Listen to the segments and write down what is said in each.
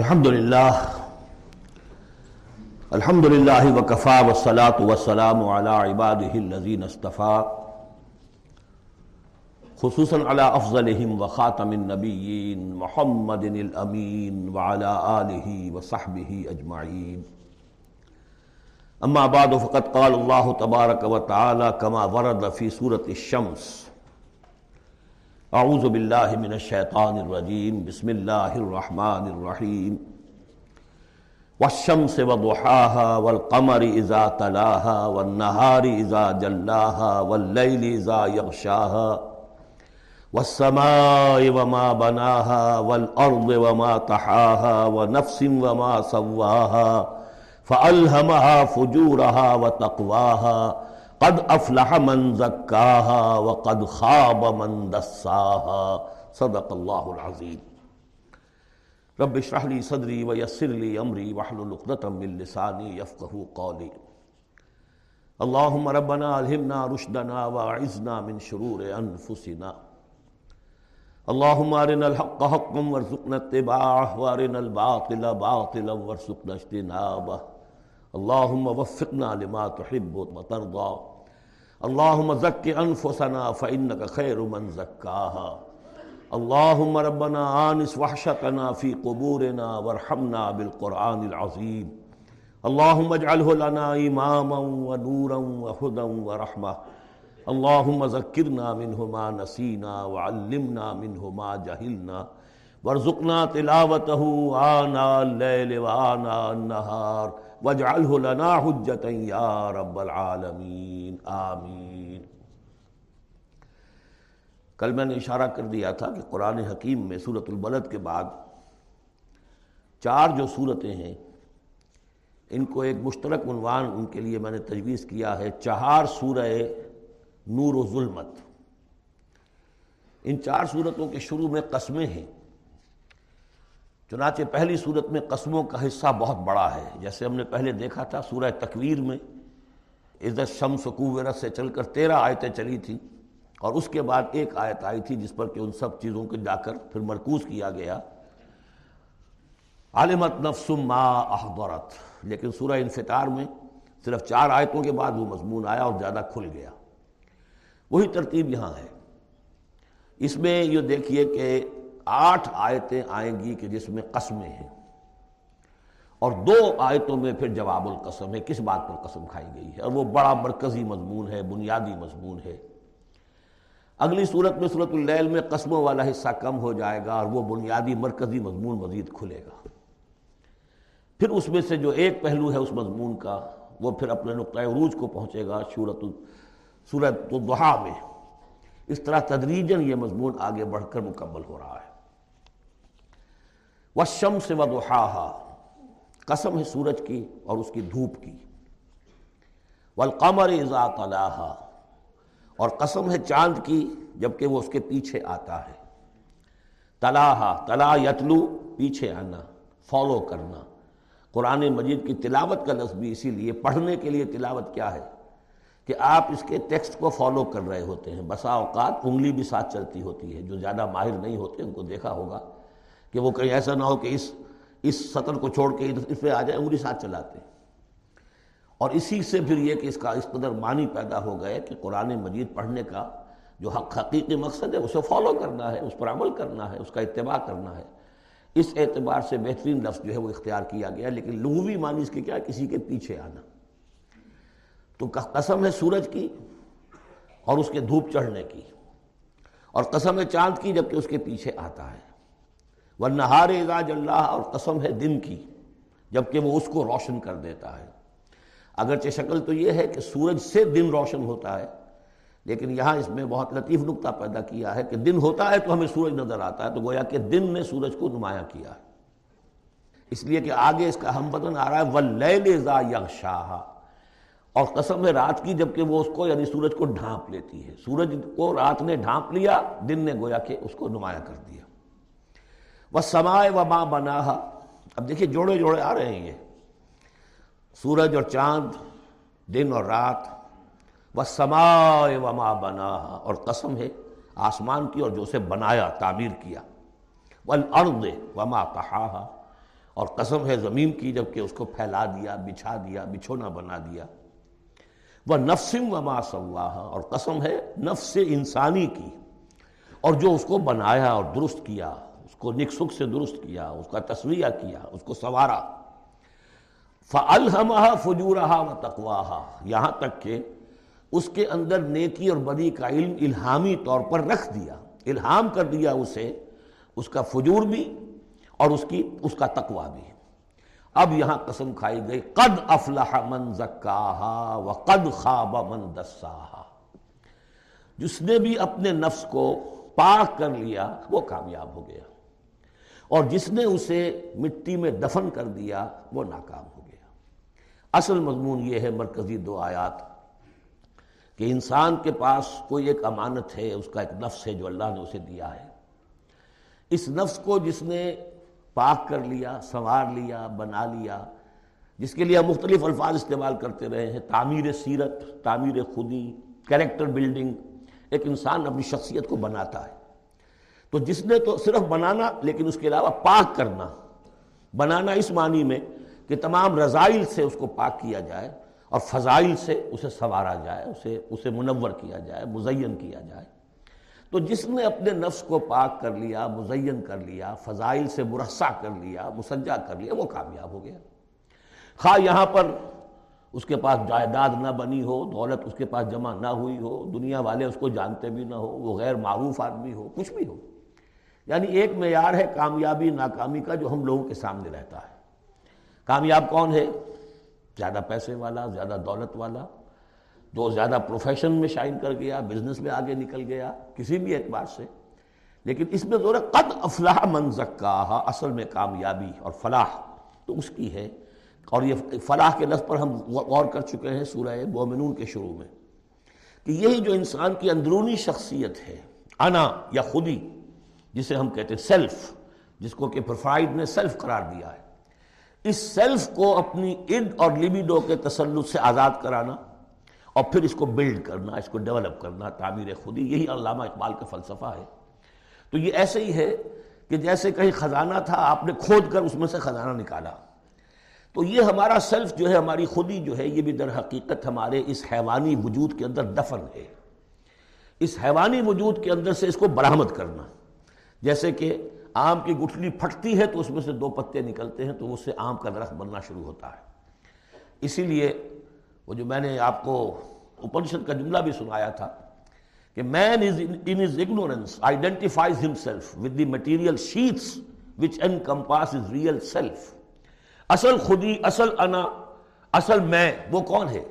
الحمد للہ الحمد للہ وکفا وسلاۃ وسلام علی عبادہ الذین اصطفیٰ خصوصاً على افضلهم وخاتم النبیین محمد الامین وعلى آلہ وصحبہ اجمعین. اما بعد، فقد قال اللہ تبارک وتعالی کما ورد فی سورة الشمس اعوذ باللہ من الشیطان الرجیم، بسم اللہ الرحمن الرحیم۔ والشمس وضحاها والقمر اذا تلاها والنهار اذا جلاها والليل اذا يغشاها والسماء وما بناها والارض وما طحاها ونفس وما سواها فألهمها فجورها وتقواها قد افلح من زکاہا وقد خاب من دساہا. صدق اللہ العظیم. رب اشرح لی صدری ویسر لی امری وحلل عقدۃ من لسانی یفقهوا قولی. اللهم ربنا الہمنا رشدنا واعذنا من شرور انفسنا. اللهم ارنا الحق حقا وارزقنا اتباعه وارنا الباطل باطلا وارزقنا اجتنابه. اللهم وفقنا لما تحب وترضى اللهم زك انفسنا فانك خير من زكاها اللهم ربنا آنس وحشتنا في قبورنا وارحمنا بالقرآن العظيم اللهم اجعله لنا إماما ونورا وهدى ورحمة اللهم ذكرنا منه ما نسينا وعلمنا منه ما جهلنا وارزقنا تلاوته آناء الليل وآناء النهار وجعله لنا حجتا یا رب العالمین آمین کل میں نے اشارہ کر دیا تھا کہ قرآن حکیم میں سورت البلد کے بعد چار جو صورتیں ہیں، ان کو ایک مشترک عنوان ان کے لیے میں نے تجویز کیا ہے، چہار سورہ نور و ظلمت۔ ان چار صورتوں کے شروع میں قسمیں ہیں۔ چنانچہ پہلی صورت میں قسموں کا حصہ بہت بڑا ہے۔ جیسے ہم نے پہلے دیکھا تھا سورہ تکویر میں عزت شمس قویرت سے چل کر تیرہ آیتیں چلی تھیں اور اس کے بعد ایک آیت آئی تھی جس پر کہ ان سب چیزوں کو جا کر پھر مرکوز کیا گیا۔ عالمت نفس ما احضرت۔ لیکن سورہ انفطار میں صرف چار آیتوں کے بعد وہ مضمون آیا اور زیادہ کھل گیا۔ وہی ترتیب یہاں ہے۔ اس میں یہ دیکھیے کہ آٹھ آیتیں آئیں گی کہ جس میں قسمیں ہیں۔ اور دو آیتوں میں پھر جواب القسم ہے، کس بات پر قسم کھائی گئی ہے؟ اور وہ بڑا مرکزی مضمون ہے، بنیادی مضمون ہے۔ اگلی صورت میں صورت اللیل میں قسموں والا حصہ کم ہو جائے گا اور وہ بنیادی مرکزی مضمون مزید کھلے گا۔ پھر اس میں سے جو ایک پہلو ہے اس مضمون کا، وہ پھر اپنے نقطۂ عروج کو پہنچے گا صورت صورت الضحا میں۔ اس طرح تدریجن یہ مضمون آگے بڑھ کر مکمل ہو رہا ہے۔ وشم سے ودحاہا قسم ہے سورج کی اور اس کی دھوپ کی۔ والقمر اذا تلاہا اور قسم ہے چاند کی جبکہ وہ اس کے پیچھے آتا ہے۔ تلاہا تلا یتلو، پیچھے آنا فالو کرنا۔ قرآن مجید کی تلاوت کا لفظ بھی اسی لیے، پڑھنے کے لیے تلاوت کیا ہے؟ کہ آپ اس کے ٹیکسٹ کو فالو کر رہے ہوتے ہیں۔ بسا اوقات انگلی بھی ساتھ چلتی ہوتی ہے۔ جو زیادہ ماہر نہیں ہوتے، ان کو دیکھا ہوگا۔ کہ وہ کہیں ایسا نہ ہو کہ اس اس سطر کو چھوڑ کے اس پہ آ جائے انگلی ساتھ چلاتے ہیں۔ اور اسی سے پھر یہ کہ اس کا اس قدر معنی پیدا ہو گئے کہ قرآن مجید پڑھنے کا جو حق، حقیقی مقصد ہے، اسے فالو کرنا ہے، اس پر عمل کرنا ہے، اس کا اتباع کرنا ہے۔ اس اعتبار سے بہترین لفظ جو ہے وہ اختیار کیا گیا، لیکن لغوی معنی اس کے کیا؟ کسی کے پیچھے آنا۔ تو قسم ہے سورج کی اور اس کے دھوپ چڑھنے کی، اور قسم ہے چاند کی جبکہ اس کے پیچھے آتا ہے۔ ورنہار اعزاج اللہ اور قسم ہے دن کی، جبکہ وہ اس کو روشن کر دیتا ہے۔ اگرچہ شکل تو یہ ہے کہ سورج سے دن روشن ہوتا ہے، لیکن یہاں اس میں بہت لطیف نقطہ پیدا کیا ہے کہ دن ہوتا ہے تو ہمیں سورج نظر آتا ہے، تو گویا کہ دن نے سورج کو نمایاں کیا ہے۔ اس لیے کہ آگے اس کا ہم بدن آ رہا ہے ولیل ذا یغشاہا۔ اور قسم ہے رات کی جبکہ وہ اس کو یعنی سورج کو ڈھانپ لیتی ہے۔ سورج کو رات نے ڈھانپ لیا، دن نے گویا کہ اس کو نمایاں کر دیا۔ وہ سمائے و ماں بنا اب دیکھیے جوڑے جوڑے آ رہے ہیں یہ۔ سورج اور چاند، دن اور رات۔ وہ سمائے و ماں بنا اور قسم ہے، آسمان کی اور جو اسے بنایا، تعمیر کیا۔ وہ ارد و ماں کہا اور قسم ہے، زمین کی جبکہ اس کو پھیلا دیا، بچھا دیا، بچھونا بنا دیا۔ وہ نفسم و ما سواہا اور قسم ہے، نفس انسانی کی۔ اور جو اس کو بنایا اور درست کیا۔ کو نک سکھ سے درست کیا، اس کا تصویہ کیا، اس کو سنوارا۔ فلحمہ فجورہ و تقواہا یہاں تک کہ اس کے اندر نیکی اور بدی کا علم الہامی طور پر رکھ دیا، الہام کر دیا اسے، اس کا فجور بھی اور اس کی، اس کا تقوا بھی۔ اب یہاں قسم کھائی گئی، قد افلح من زکاہا و قد خواب من دساہا جس نے بھی اپنے نفس کو پاک کر لیا، وہ کامیاب ہو گیا۔ اور جس نے اسے مٹی میں دفن کر دیا، وہ ناکام ہو گیا۔ اصل مضمون یہ ہے، مرکزی دو آیات، کہ انسان کے پاس کوئی ایک امانت ہے، اس کا ایک نفس ہے جو اللہ نے اسے دیا ہے۔ اس نفس کو جس نے پاک کر لیا، سنوار لیا، بنا لیا، جس کے لیے مختلف الفاظ استعمال کرتے رہے ہیں، تعمیر سیرت، تعمیر خودی کریکٹر بلڈنگ، ایک انسان اپنی شخصیت کو بناتا ہے۔ تو جس نے تو صرف بنانا لیکن اس کے علاوہ پاک کرنا۔ بنانا اس معنی میں کہ تمام رضائل سے اس کو پاک کیا جائے اور فضائل سے اسے سنوارا جائے، اسے اسے منور کیا جائے، مزین کیا جائے۔ تو جس نے اپنے نفس کو پاک کر لیا، مزین کر لیا، فضائل سے مرسع کر لیا مسجہ کر لیا، وہ کامیاب ہو گیا۔ خواہ یہاں پر اس کے پاس جائیداد نہ بنی ہو، دولت اس کے پاس جمع نہ ہوئی ہو، دنیا والے اس کو جانتے بھی نہ ہو، وہ غیر معروف آدمی ہو، کچھ بھی ہو۔ یعنی ایک معیار ہے کامیابی، ناکامی کا جو ہم لوگوں کے سامنے رہتا ہے۔ کامیاب کون ہے؟ زیادہ پیسے والا، زیادہ دولت والا جو زیادہ پروفیشن میں شائن کر گیا بزنس میں آگے نکل گیا، کسی بھی اعتبار سے۔ لیکن اس میں زور قد افلاح من زکاہا اصل میں کامیابی اور فلاح تو اس کی ہے۔ اور یہ فلاح کے لفظ پر ہم غور کر چکے ہیں سورہ مومنون کے شروع میں کہ یہی جو انسان کی اندرونی شخصیت ہے، انا یا خودی جسے ہم کہتے ہیں سیلف جس کو کہ پروفائڈ نے سیلف قرار دیا ہے۔ اس سیلف کو اپنی اڈ اور لیبیڈو کے تسلط سے آزاد کرانا اور پھر اس کو بلڈ کرنا، اس کو ڈیولپ کرنا، تعمیر خودی، یہی علامہ اقبال کا فلسفہ ہے۔ تو یہ ایسے ہی ہے کہ جیسے کہیں خزانہ تھا، آپ نے کھود کر اس میں سے خزانہ نکالا۔ تو یہ ہمارا سیلف جو ہے، ہماری خودی جو ہے، یہ بھی در حقیقت ہمارے اس حیوانی وجود کے اندر دفن ہے۔ اس حیوانی وجود کے اندر سے اس کو برآمد کرنا۔ جیسے کہ آم کی گٹھلی پھٹتی ہے تو اس میں سے دو پتے نکلتے ہیں تو اس سے آم کا درخت بننا شروع ہوتا ہے۔ اسی لیے وہ جو میں نے آپ کو اپنشد کا جملہ بھی سنایا تھا کہ man is in his ignorance identifies himself with the material sheets which encompass his real self اصل خودی، اصل انا، اصل میں وہ کون ہے؟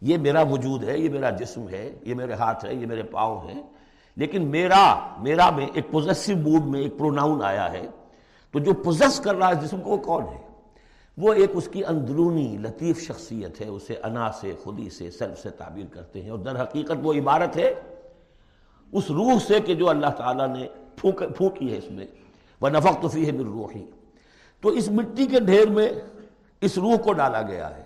یہ میرا وجود ہے، یہ میرا جسم ہے، یہ میرے ہاتھ ہے، یہ میرے پاؤں ہیں۔ لیکن میرا میرا میں ایک پوزیسو موڈ میں ایک پروناؤن آیا ہے تو جو پوزیس کر رہا ہے جسم کو وہ کون ہے؟ وہ ایک اس کی اندرونی لطیف شخصیت ہے، اسے انا سے، خودی سے، سیلف سے تعبیر کرتے ہیں اور در حقیقت وہ عبارت ہے اس روح سے کہ جو اللہ تعالیٰ نے پھونکی ہے اس میں۔ وہ نفق توفی ہے روحی تو اس مٹی کے ڈھیر میں اس روح کو ڈالا گیا ہے۔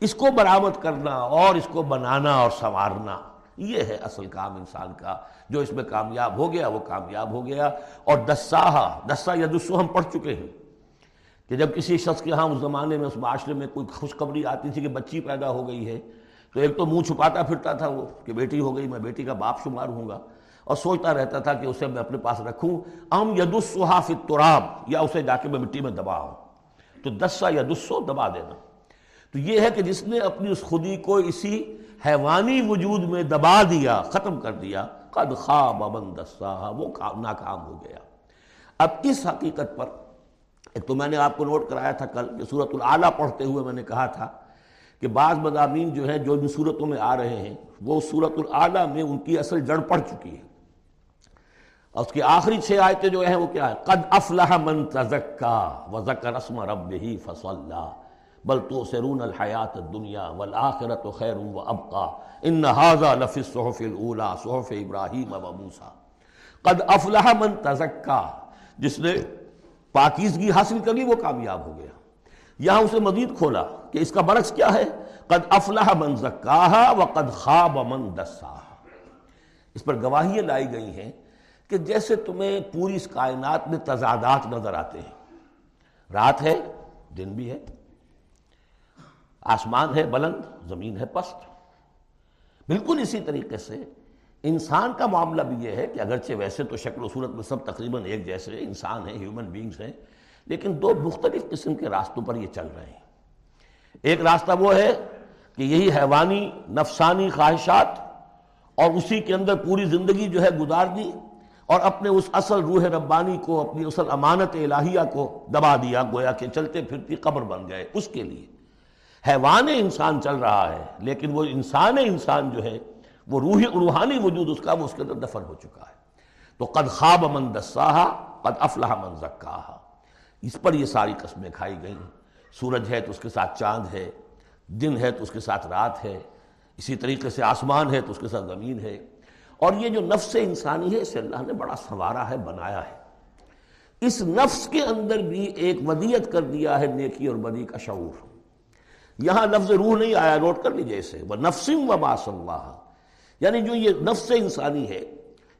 اس کو برآمد کرنا اور اس کو بنانا اور سنوارنا۔ یہ ہے اصل کام انسان کا۔ جو اس میں کامیاب ہو گیا، وہ کامیاب ہو گیا۔ اور دساہا دسا یا دسو ہم پڑھ چکے ہیں کہ جب کسی شخص کے ہاں اس زمانے میں، اس معاشرے میں کوئی خوشخبری آتی تھی کہ بچی پیدا ہو گئی ہے، تو ایک تو منہ چھپاتا پھرتا تھا وہ کہ بیٹی ہو گئی، میں بیٹی کا باپ شمار ہوں گا۔ اور سوچتا رہتا تھا کہ اسے میں اپنے پاس رکھوں۔ ام یدسحاف تراب یا اسے جا کے میں مٹی میں دباؤں۔ تو دسا یدسو دبا دینا۔ تو یہ ہے کہ جس نے اپنی اس خودی کو اسی حیوانی وجود میں دبا دیا، ختم کر دیا۔ قد خواب من دسا وہ ناکام ہو گیا۔ اب اس حقیقت پر، ایک تو میں نے آپ کو نوٹ کرایا تھا کل کہ صورت العلیٰ پڑھتے ہوئے میں نے کہا تھا کہ بعض مضامین جو ہیں، جو ان صورتوں میں آ رہے ہیں، وہ صورت العلیٰ میں ان کی اصل جڑ پڑ چکی ہے۔ اور اس کی آخری چھ آیتیں جو ہیں، وہ کیا ہے قد افلح من تزکا وذکر اسم ربہ فصلا۔ بل توسرون الحیات الدنیا والآخرت خیر و ابقا. ان هذا لفی الصحف الاولا صحف ابراہیم و موسیٰ. قد افلح من تزکا. جس نے پاکیزگی حاصل کر لی، وہ کامیاب ہو گیا. یہاں اسے مزید کھولا کہ اس کا برعکس کیا ہے؟ قد افلح من زکاہا و قد خواب من دساہا. اس پر گواہیاں لائی گئی ہیں کہ جیسے تمہیں پوری اس کائنات میں تضادات نظر آتے ہیں۔ رات ہے، دن بھی ہے۔ آسمان ہے بلند، زمین ہے پست۔ بالکل اسی طریقے سے انسان کا معاملہ بھی یہ ہے کہ اگرچہ ویسے تو شکل و صورت میں سب تقریباً ایک جیسے انسان ہیں ہیومن بینگز ہیں، لیکن دو مختلف قسم کے راستوں پر یہ چل رہے ہیں۔ ایک راستہ وہ ہے کہ یہی حیوانی، نفسانی خواہشات اور اسی کے اندر پوری زندگی جو ہے گزار دی اور اپنے اس اصل روح ربانی کو، اپنی اصل امانت الہیہ کو دبا دیا، گویا کہ چلتے پھرتی قبر بن گئے اس کے لیے۔ حیوان انسان چل رہا ہے، لیکن وہ انسان انسان جو ہے، وہ روحی، روحانی وجود اس کا، وہ اس کے اندر دفن ہو چکا ہے۔ تو قد خواب من دساہا، قد افلاح من زکاہا۔ اس پر یہ ساری قسمیں کھائی گئیں۔ سورج ہے تو اس کے ساتھ چاند ہے، دن ہے تو اس کے ساتھ رات ہے۔ اسی طریقے سے آسمان ہے تو اس کے ساتھ زمین ہے۔ اور یہ جو نفس انسانی ہے، اسے اللہ نے بڑا سنوارا ہے، بنایا ہے۔ اس نفس کے اندر بھی ایک ودیت کر دیا ہے، نیکی اور بدی کا شعور۔ یہاں لفظ روح نہیں آیا، نوٹ کر لیجیے اسے۔ وہ نفسم و اللہ۔ یعنی جو یہ نفس انسانی ہے،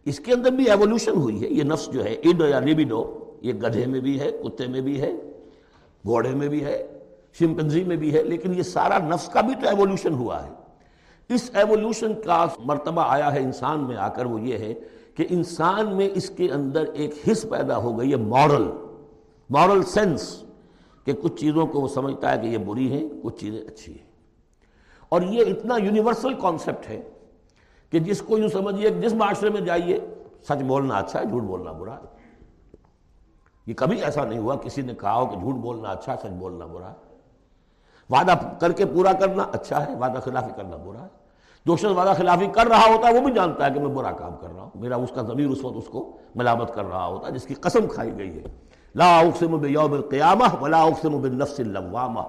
اس کے اندر بھی ایولیوشن ہوئی ہے۔ یہ نفس جو ہے اڈ یا لیبیڈو، یہ گدھے میں بھی ہے، کتے میں بھی ہے، گھوڑے میں بھی ہے، شمپنزی میں بھی ہے، لیکن یہ سارا نفس کا بھی تو ایولیوشن ہوا ہے۔ اس ایولیوشن کا مرتبہ آیا ہے انسان میں، آ کر وہ یہ ہے کہ انسان میں اس کے اندر ایک حص پیدا ہو گئی ہے مورل مورل سینس کہ کچھ چیزوں کو وہ سمجھتا ہے کہ یہ بری ہیں، کچھ چیزیں اچھی ہیں۔ اور یہ اتنا یونیورسل کانسیپٹ ہے کہ جس کو یوں سمجھیے، جس معاشرے میں جائیے، سچ بولنا اچھا ہے، جھوٹ بولنا برا ہے۔ یہ کبھی ایسا نہیں ہوا، کسی نے کہا ہو کہ جھوٹ بولنا اچھا ہے سچ بولنا برا ہے۔ وعدہ کر کے پورا کرنا اچھا ہے، وعدہ خلافی کرنا برا ہے۔ جو شخص وعدہ خلافی کر رہا ہوتا ہے، وہ بھی جانتا ہے کہ میں برا کام کر رہا ہوں۔ میرا اس کا ضمیر اس وقت اس کو ملامت کر رہا ہوتا ہے، جس کی قسم کھائی گئی ہے۔ لا اقسم بیوم القیامہ ولا اقسم بالنفس اللوامہ۔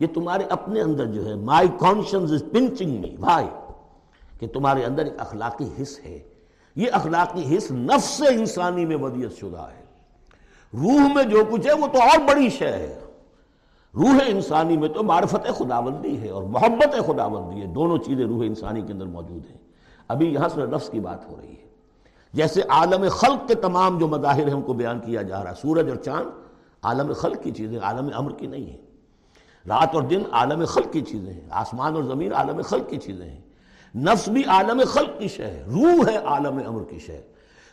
یہ تمہارے اپنے اندر جو ہے مائی کانشنس از پنچنگ می بھائی کہ تمہارے اندر ایک اخلاقی حص ہے۔ یہ اخلاقی حص نفس انسانی میں ودیت شدہ ہے۔ روح میں جو کچھ ہے، وہ تو اور بڑی شے ہے۔ روح انسانی میں تو معرفت خداوندی ہے اور محبت خداوندی ہے۔ دونوں چیزیں روح انسانی کے اندر موجود ہیں۔ ابھی یہاں سے نفس کی بات ہو رہی ہے۔ جیسے عالم خلق کے تمام جو مظاہر ہیں ان کو بیان کیا جا رہا ہے۔ سورج اور چاند عالم خلق کی چیزیں، عالم امر کی نہیں ہیں۔ رات اور دن عالم خلق کی چیزیں ہیں۔ آسمان اور زمین عالم خلق کی چیزیں ہیں۔ نفس بھی عالم خلق کی شے ہے۔ روح ہے عالم امر کی شے۔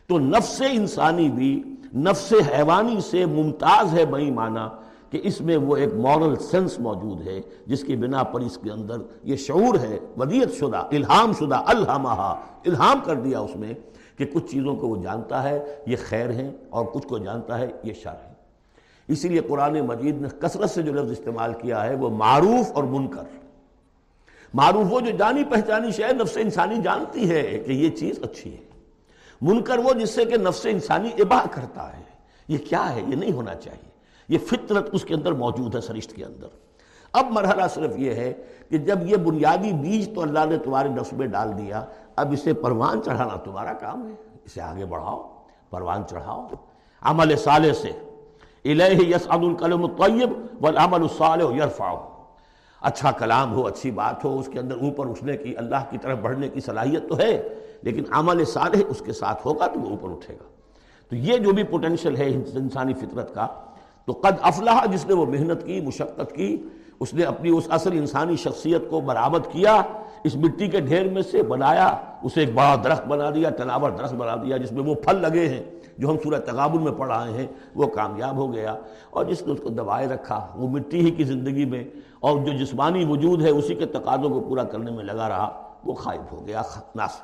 تو نفس انسانی بھی، نفس حیوانی سے ممتاز ہے بئی معنی۔ کہ اس میں وہ ایک مورل سینس موجود ہے، جس کی بنا پر اس کے اندر یہ شعور ہے ودیت شدہ، الہام شدہ الہمہ الہام کر دیا اس میں کہ کچھ چیزوں کو وہ جانتا ہے، یہ خیر ہیں، اور کچھ کو جانتا ہے، یہ شر ہے اسی لیے قرآن مجید نے کثرت سے جو لفظ استعمال کیا ہے، وہ معروف اور منکر۔ معروف وہ جو جانی پہچانی شے نفس انسانی جانتی ہے کہ یہ چیز اچھی ہے۔ منکر وہ جس سے کہ نفس انسانی اباہ کرتا ہے۔ یہ کیا ہے؟ یہ نہیں ہونا چاہیے۔ یہ فطرت اس کے اندر موجود ہے سرشت کے اندر۔ اب مرحلہ صرف یہ ہے کہ جب یہ بنیادی بیج تو اللہ نے تمہارے نفس میں ڈال دیا، اب اسے پروان چڑھانا تمہارا کام ہے۔ اسے آگے بڑھاؤ، پروان چڑھاؤ۔ عمل صالح سے۔ الہ یسعد الکلم الطیب والعمل الصالح یرفعو اچھا کلام ہو، اچھی بات ہو، اس کے اندر اوپر اٹھنے کی، اللہ کی طرف بڑھنے کی صلاحیت تو ہے، لیکن عمل صالح اس کے ساتھ ہوگا تو وہ اوپر اٹھے گا۔ تو یہ جو بھی پوٹینشل ہے انسانی فطرت کا تو قد افلاح، جس نے وہ محنت کی، مشقت کی، اس نے اپنی اس اصل انسانی شخصیت کو برآمد کیا، اس مٹی کے ڈھیر میں سے بنایا، اسے ایک بڑا درخت بنا دیا، تناور درخت بنا دیا، جس میں وہ پھل لگے ہیں، جو ہم سورہ تغابل میں پڑھ رہے ہیں، وہ کامیاب ہو گیا۔ اور جس نے اس کو دبائے رکھا، وہ مٹی ہی کی زندگی میں، اور جو جسمانی وجود ہے، اسی کے تقاضوں کو پورا کرنے میں لگا رہا، وہ خائب ہو گیا ناس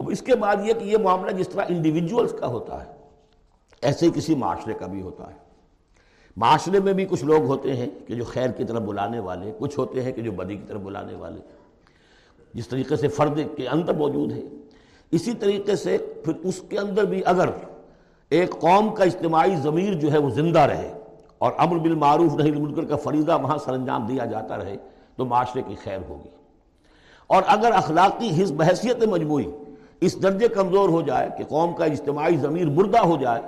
اب اس کے بعد یہ کہ یہ معاملہ جس طرح انڈیویجولز کا ہوتا ہے ایسے ہی کسی معاشرے کا بھی ہوتا ہے۔ معاشرے میں بھی کچھ لوگ ہوتے ہیں کہ جو خیر کی طرف بلانے والے، کچھ ہوتے ہیں کہ جو بدی کی طرف بلانے والے۔ جس طریقے سے فرد کے اندر موجود ہے اسی طریقے سے پھر اس کے اندر بھی اگر ایک قوم کا اجتماعی ضمیر جو ہے وہ زندہ رہے اور امر بالمعروف نہیں منکر کا فریضہ وہاں سر انجام دیا جاتا رہے، تو معاشرے کی خیر ہوگی۔ اور اگر اخلاقی حزب بحثیت مجموعی اس درجے کمزور ہو جائے کہ قوم کا اجتماعی ضمیر مردہ ہو جائے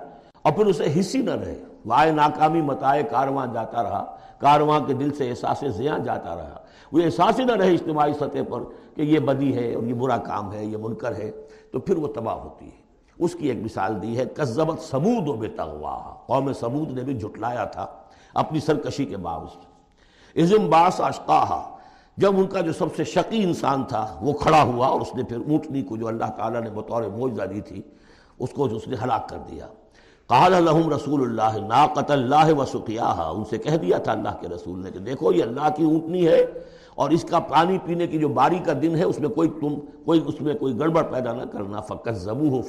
اور پھر اسے حصی نہ رہے۔ وائے ناکامی متائے کارواں جاتا رہا۔ کارواں کے دل سے احساس زیاں جاتا رہا۔ وہ احساس ہی نہ رہے اجتماعی سطح پر کہ یہ بدی ہے اور یہ برا کام ہے، یہ منکر ہے۔ تو پھر وہ تباہ ہوتی ہے۔ اس کی ایک مثال دی ہے، کذبت سمود و بے قوم سمود نے بھی جھٹلایا تھا اپنی سرکشی کے باوجود۔ ازم باس اشقاہا جب ان کا جو سب سے شقی انسان تھا، وہ کھڑا ہوا اور اس نے پھر اونٹنی کو جو اللہ تعالیٰ نے بطور موجزہ دی تھی، اس کو جو اس نے ہلاک کر دیا۔ قال لهم رسول اللہ ناقت اللہ و ان سے کہہ دیا تھا اللہ کے رسول نے کہ دیکھو یہ اللہ کی اونٹنی ہے اور اس کا پانی پینے کی جو باری کا دن ہے، اس میں کوئی تم، کوئی اس میں کوئی گڑبڑ پیدا نہ کرنا۔ فقط زبو ہو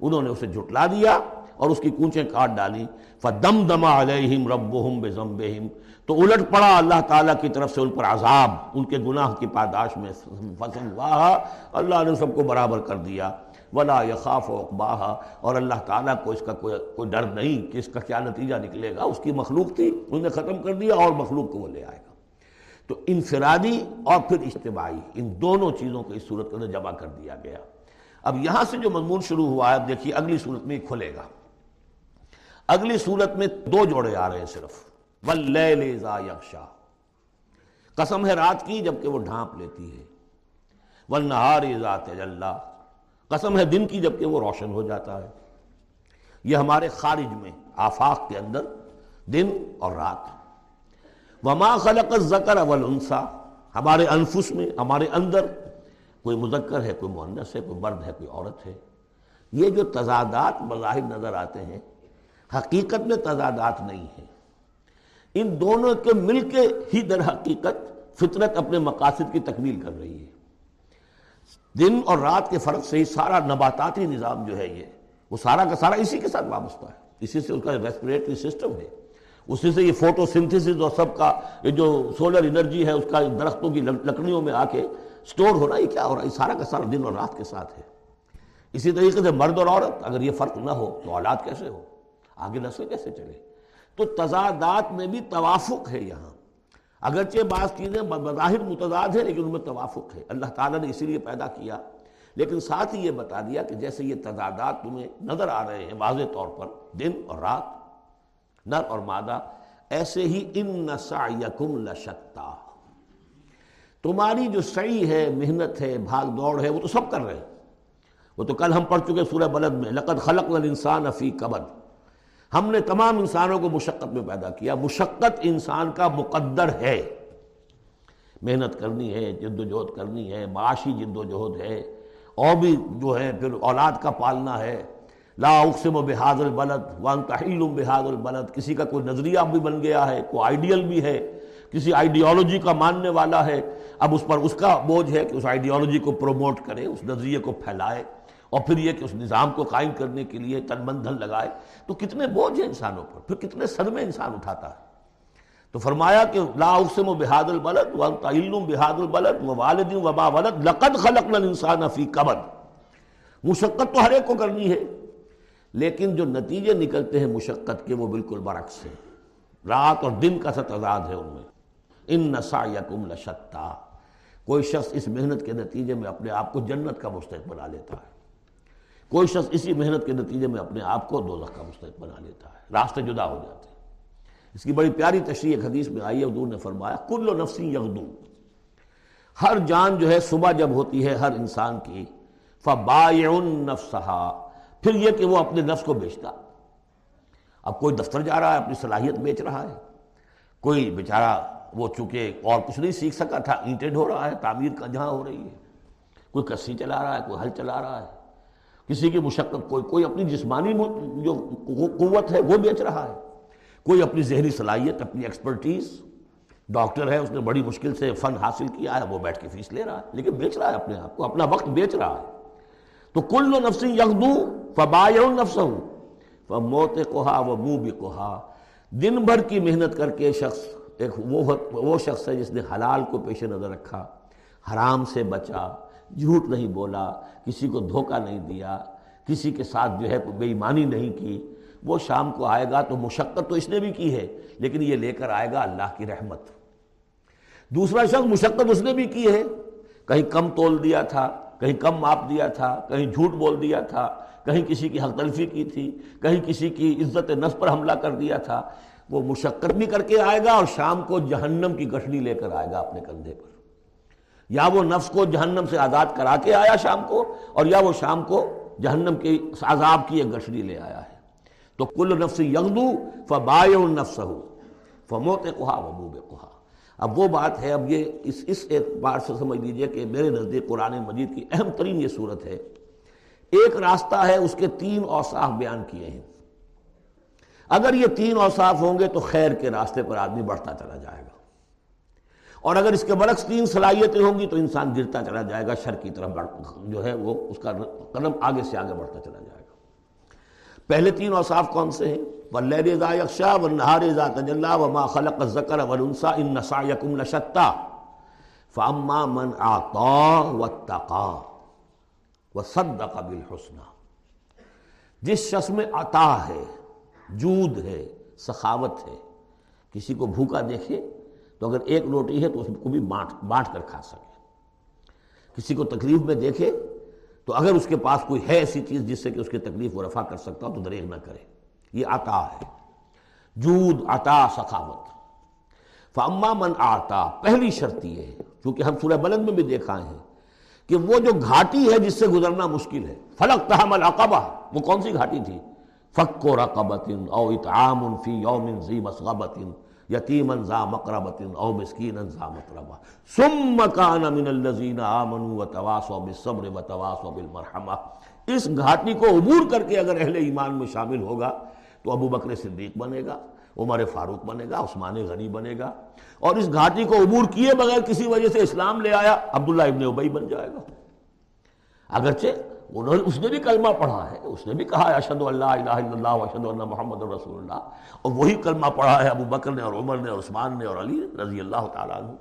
انہوں نے اسے جھٹلا دیا اور اس کی کونچیں کاٹ ڈالی۔ فدم دما علیہم ربہم بزمبہم تو الٹ پڑا اللہ تعالیٰ کی طرف سے ان پر عذاب، ان کے گناہ کی پاداش میں فصل واہ اللہ نے سب کو برابر کر دیا۔ ولا یخاف و اقباہ اور اللہ تعالیٰ کو اس کا کوئی کوئی ڈر نہیں کہ اس کا کیا نتیجہ نکلے گا۔ اس کی مخلوق تھی، انہوں نے ختم کر دیا اور مخلوق کو وہ لے آئے گا۔ تو انفرادی اور پھر اجتماعی، ان دونوں چیزوں کو اس صورت کے اندر جمع کر دیا گیا۔ اب یہاں سے جو مضمون شروع ہوا ہے، اب دیکھیے اگلی صورت میں کھلے گا۔ اگلی صورت میں دو جوڑے آ رہے ہیں صرف۔ یکشا قسم ہے رات کی جبکہ وہ ڈھانپ لیتی ہے۔ ولنہار ذات قسم ہے دن کی جبکہ وہ روشن ہو جاتا ہے۔ یہ ہمارے خارج میں، آفاق کے اندر، دن اور رات۔ وما خلق الذکر والانسا ہمارے انفس میں، ہمارے اندر کوئی مذکر ہے، کوئی مہنس ہے، کوئی مرد ہے، کوئی عورت ہے۔ یہ جو تضادات بظاہر نظر آتے ہیں، حقیقت میں تضادات نہیں ہیں۔ ان دونوں کے مل کے ہی در حقیقت فطرت اپنے مقاصد کی تکمیل کر رہی ہے۔ دن اور رات کے فرق سے ہی سارا نباتاتی نظام جو ہے یہ، وہ سارا کا سارا اسی کے ساتھ وابستہ ہے۔ اسی سے اس کا ریسپریٹری سسٹم ہے۔ اسی سے یہ فوٹو سنتھسز اور سب کا یہ جو سولر انرجی ہے، اس کا درختوں کی لکڑیوں میں آ کے سٹور ہو رہا ہے کیا ہو رہا ہے؟ سارا کا سارا دن اور رات کے ساتھ ہے۔ اسی طریقے سے مرد اور عورت، اگر یہ فرق نہ ہو تو اولاد کیسے ہو؟ آگے نسل کیسے چلے؟ تو تضادات میں بھی توافق ہے یہاں۔ اگرچہ بعض چیزیں بظاہر متضاد ہیں لیکن ان میں توافق ہے۔ اللہ تعالیٰ نے اسی لیے پیدا کیا، لیکن ساتھ ہی یہ بتا دیا کہ جیسے یہ تضادات تمہیں نظر آ رہے ہیں واضح طور پر، دن اور رات، نر اور مادہ، ایسے ہی ان سعیکم لشتا۔ تمہاری جو سعی ہے، محنت ہے، بھاگ دوڑ ہے، وہ تو سب کر رہے ہیں۔ وہ تو کل ہم پڑھ چکے سورہ بلد میں، لقد خلق الانسان فی کبد ہم نے تمام انسانوں کو مشقت میں پیدا کیا۔ مشقت انسان کا مقدر ہے۔ محنت کرنی ہے، جد و جہد کرنی ہے، معاشی جد و جہد ہے۔ اور بھی جو ہے، پھر اولاد کا پالنا ہے۔ لا اقسم و بحاد البلد وان تحیل بحاد البلد۔ کسی کا کوئی نظریہ بھی بن گیا ہے، کوئی آئیڈیل بھی ہے، کسی آئیڈیالوجی کا ماننے والا ہے۔ اب اس پر اس کا بوجھ ہے کہ اس آئیڈیالوجی کو پروموٹ کرے اس نظریے کو پھیلائے۔ اور پھر یہ کہ اس نظام کو قائم کرنے کے لیے تن بندھن لگائے۔ تو کتنے بوجھ ہیں انسانوں پر؟ پھر کتنے صدمے انسان اٹھاتا ہے؟ تو فرمایا کہ لا اقسم و بحاد البلد وان تحیل بحاد البلد و والد وبا ولد لقد خلقنا الانسان فی قبد مشقت تو ہر ایک کو کرنی ہے، لیکن جو نتیجے نکلتے ہیں مشقت کے وہ بالکل برعکس ہیں۔ رات اور دن کا ستضاد ہے ان میں۔ ان نسا یکم لشتا۔ کوئی شخص اس محنت کے نتیجے میں اپنے آپ کو جنت کا مستحق بنا لیتا ہے۔ کوئی شخص اسی محنت کے نتیجے میں اپنے آپ کو دو کا مستحق بنا لیتا ہے، راستے جدا ہو جاتے ہیں۔ اس کی بڑی پیاری تشریح ایک حدیث میں آئی ہے، حضور نے فرمایا، کل و نفسی یغدو۔ ہر جان جو ہے صبح جب ہوتی ہے ہر انسان کی فبائن نفسہا۔ پھر یہ کہ وہ اپنے نفس کو بیچتا۔ اب کوئی دفتر جا رہا ہے، اپنی صلاحیت بیچ رہا ہے۔ کوئی بیچارہ وہ چونکہ اور کچھ نہیں سیکھ سکا تھا اینٹڈ ہو رہا ہے، تعمیر کا جہاں ہو رہی ہے۔ کوئی کسی چلا رہا ہے، کوئی حل چلا رہا ہے۔ کسی کی مشقت، کوئی کوئی اپنی جسمانی جو قوت ہے، وہ بیچ رہا ہے۔ کوئی اپنی ذہنی صلاحیت، اپنی ایکسپرٹیز ڈاکٹر ہے، اس نے بڑی مشکل سے فن حاصل کیا ہے، وہ بیٹھ کے فیس لے رہا ہے، لیکن بیچ رہا ہے اپنے آپ کو، اپنا وقت بیچ رہا ہے۔ تو کل نفسی یغدو فبا نفس ہوں موت کوہا وہ منہ بھی کوہا۔ دن بھر کی محنت کر کے شخص، ایک وہ شخص ہے جس نے حلال کو پیش نظر رکھا، حرام سے بچا۔ جھوٹ نہیں بولا، کسی کو دھوکہ نہیں دیا، کسی کے ساتھ جو ہے بے ایمانی نہیں کی۔ وہ شام کو آئے گا تو مشقت تو اس نے بھی کی ہے، لیکن یہ لے کر آئے گا اللہ کی رحمت۔ دوسرا شخص مشقت اس نے بھی کی ہے۔ کہیں کم تول دیا تھا، کہیں کم ماپ دیا تھا، کہیں جھوٹ بول دیا تھا، کہیں کسی کی حق تلفی کی تھی، کہیں کسی کی عزت نفس پر حملہ کر دیا تھا۔ وہ مشقت بھی کر کے آئے گا اور شام کو جہنم کی گٹھڑی لے کر آئے گا اپنے کندھے پر۔ یا وہ نفس کو جہنم سے آزاد کرا کے آیا شام کو اور یا وہ شام کو جہنم کے عذاب کی ایک گشری لے آیا ہے۔ تو کل نفس یغدو فبائے النفس ہو فموت کوہا وبوب اب وہ بات ہے، اب یہ اس اس اعتبار سے سمجھ لیجیے کہ میرے نزدیک قرآن مجید کی اہم ترین یہ صورت ہے۔ ایک راستہ ہے اس کے تین اوصاف بیان کیے ہیں۔ اگر یہ تین اوصاف ہوں گے تو خیر کے راستے پر آدمی بڑھتا چلا جائے گا۔ اور اگر اس کے برعکس تین صلاحیتیں ہوں گی تو انسان گرتا چلا جائے گا، شر کی طرف جو ہے وہ اس کا قدم آگے سے آگے بڑھتا چلا جائے گا۔ پہلے تین اوصاف کون سے ہیں؟ واللیل اذا یخشا والنہار اذا تجلا وما خلق الذکر والانسا ان سعیکم لشتا فاما من اعطا واتقا وصدق بالحسنہ جس شخص میں عطا ہے، جود ہے، سخاوت ہے، کسی کو بھوکا دیکھے تو اگر ایک روٹی ہے تو اس کو بھی بانٹ بانٹ کر کھا سکے۔ کسی کو تکلیف میں دیکھے تو اگر اس کے پاس کوئی ہے ایسی چیز جس سے کہ اس کی تکلیف و رفع کر سکتا ہو تو دریغ نہ کرے۔ یہ عطا ہے۔ جود، عطا، سخاوت۔ فاما من آتا، پہلی شرط یہ ہے کیونکہ ہم سورہ بلند میں بھی دیکھا ہے کہ وہ جو گھاٹی ہے جس سے گزرنا مشکل ہے فلک تحمل عقبہ وہ کون سی گھاٹی تھی؟ فک و رقبت او اطعام فی یوم ذی مسغبت یتیما ذا مقربت او مسکینا ذا مقربہ ثم کان من الذین آمنوا وتواصوا بالصبر وتواصوا بالمرحمہ۔ اس گھاٹی کو عبور کر کے اگر اہل ایمان میں شامل ہوگا تو ابو بکر صدیق بنے گا، عمر فاروق بنے گا، عثمان غنی بنے گا۔ اور اس گھاٹی کو عبور کیے بغیر کسی وجہ سے اسلام لے آیا، عبداللہ ابن ابئی بن جائے گا۔ اگرچہ انہوں نے اس نے بھی کلمہ پڑھا ہے۔ اس نے بھی کہا ہے اشد اللہ الہ الا اللہ اشد اللہ محمد رسول اللہ۔ اور وہی کلمہ پڑھا ہے ابو بکر نے اور عمر نے اور عثمان نے اور علی رضی اللہ تعالیٰ عنہ۔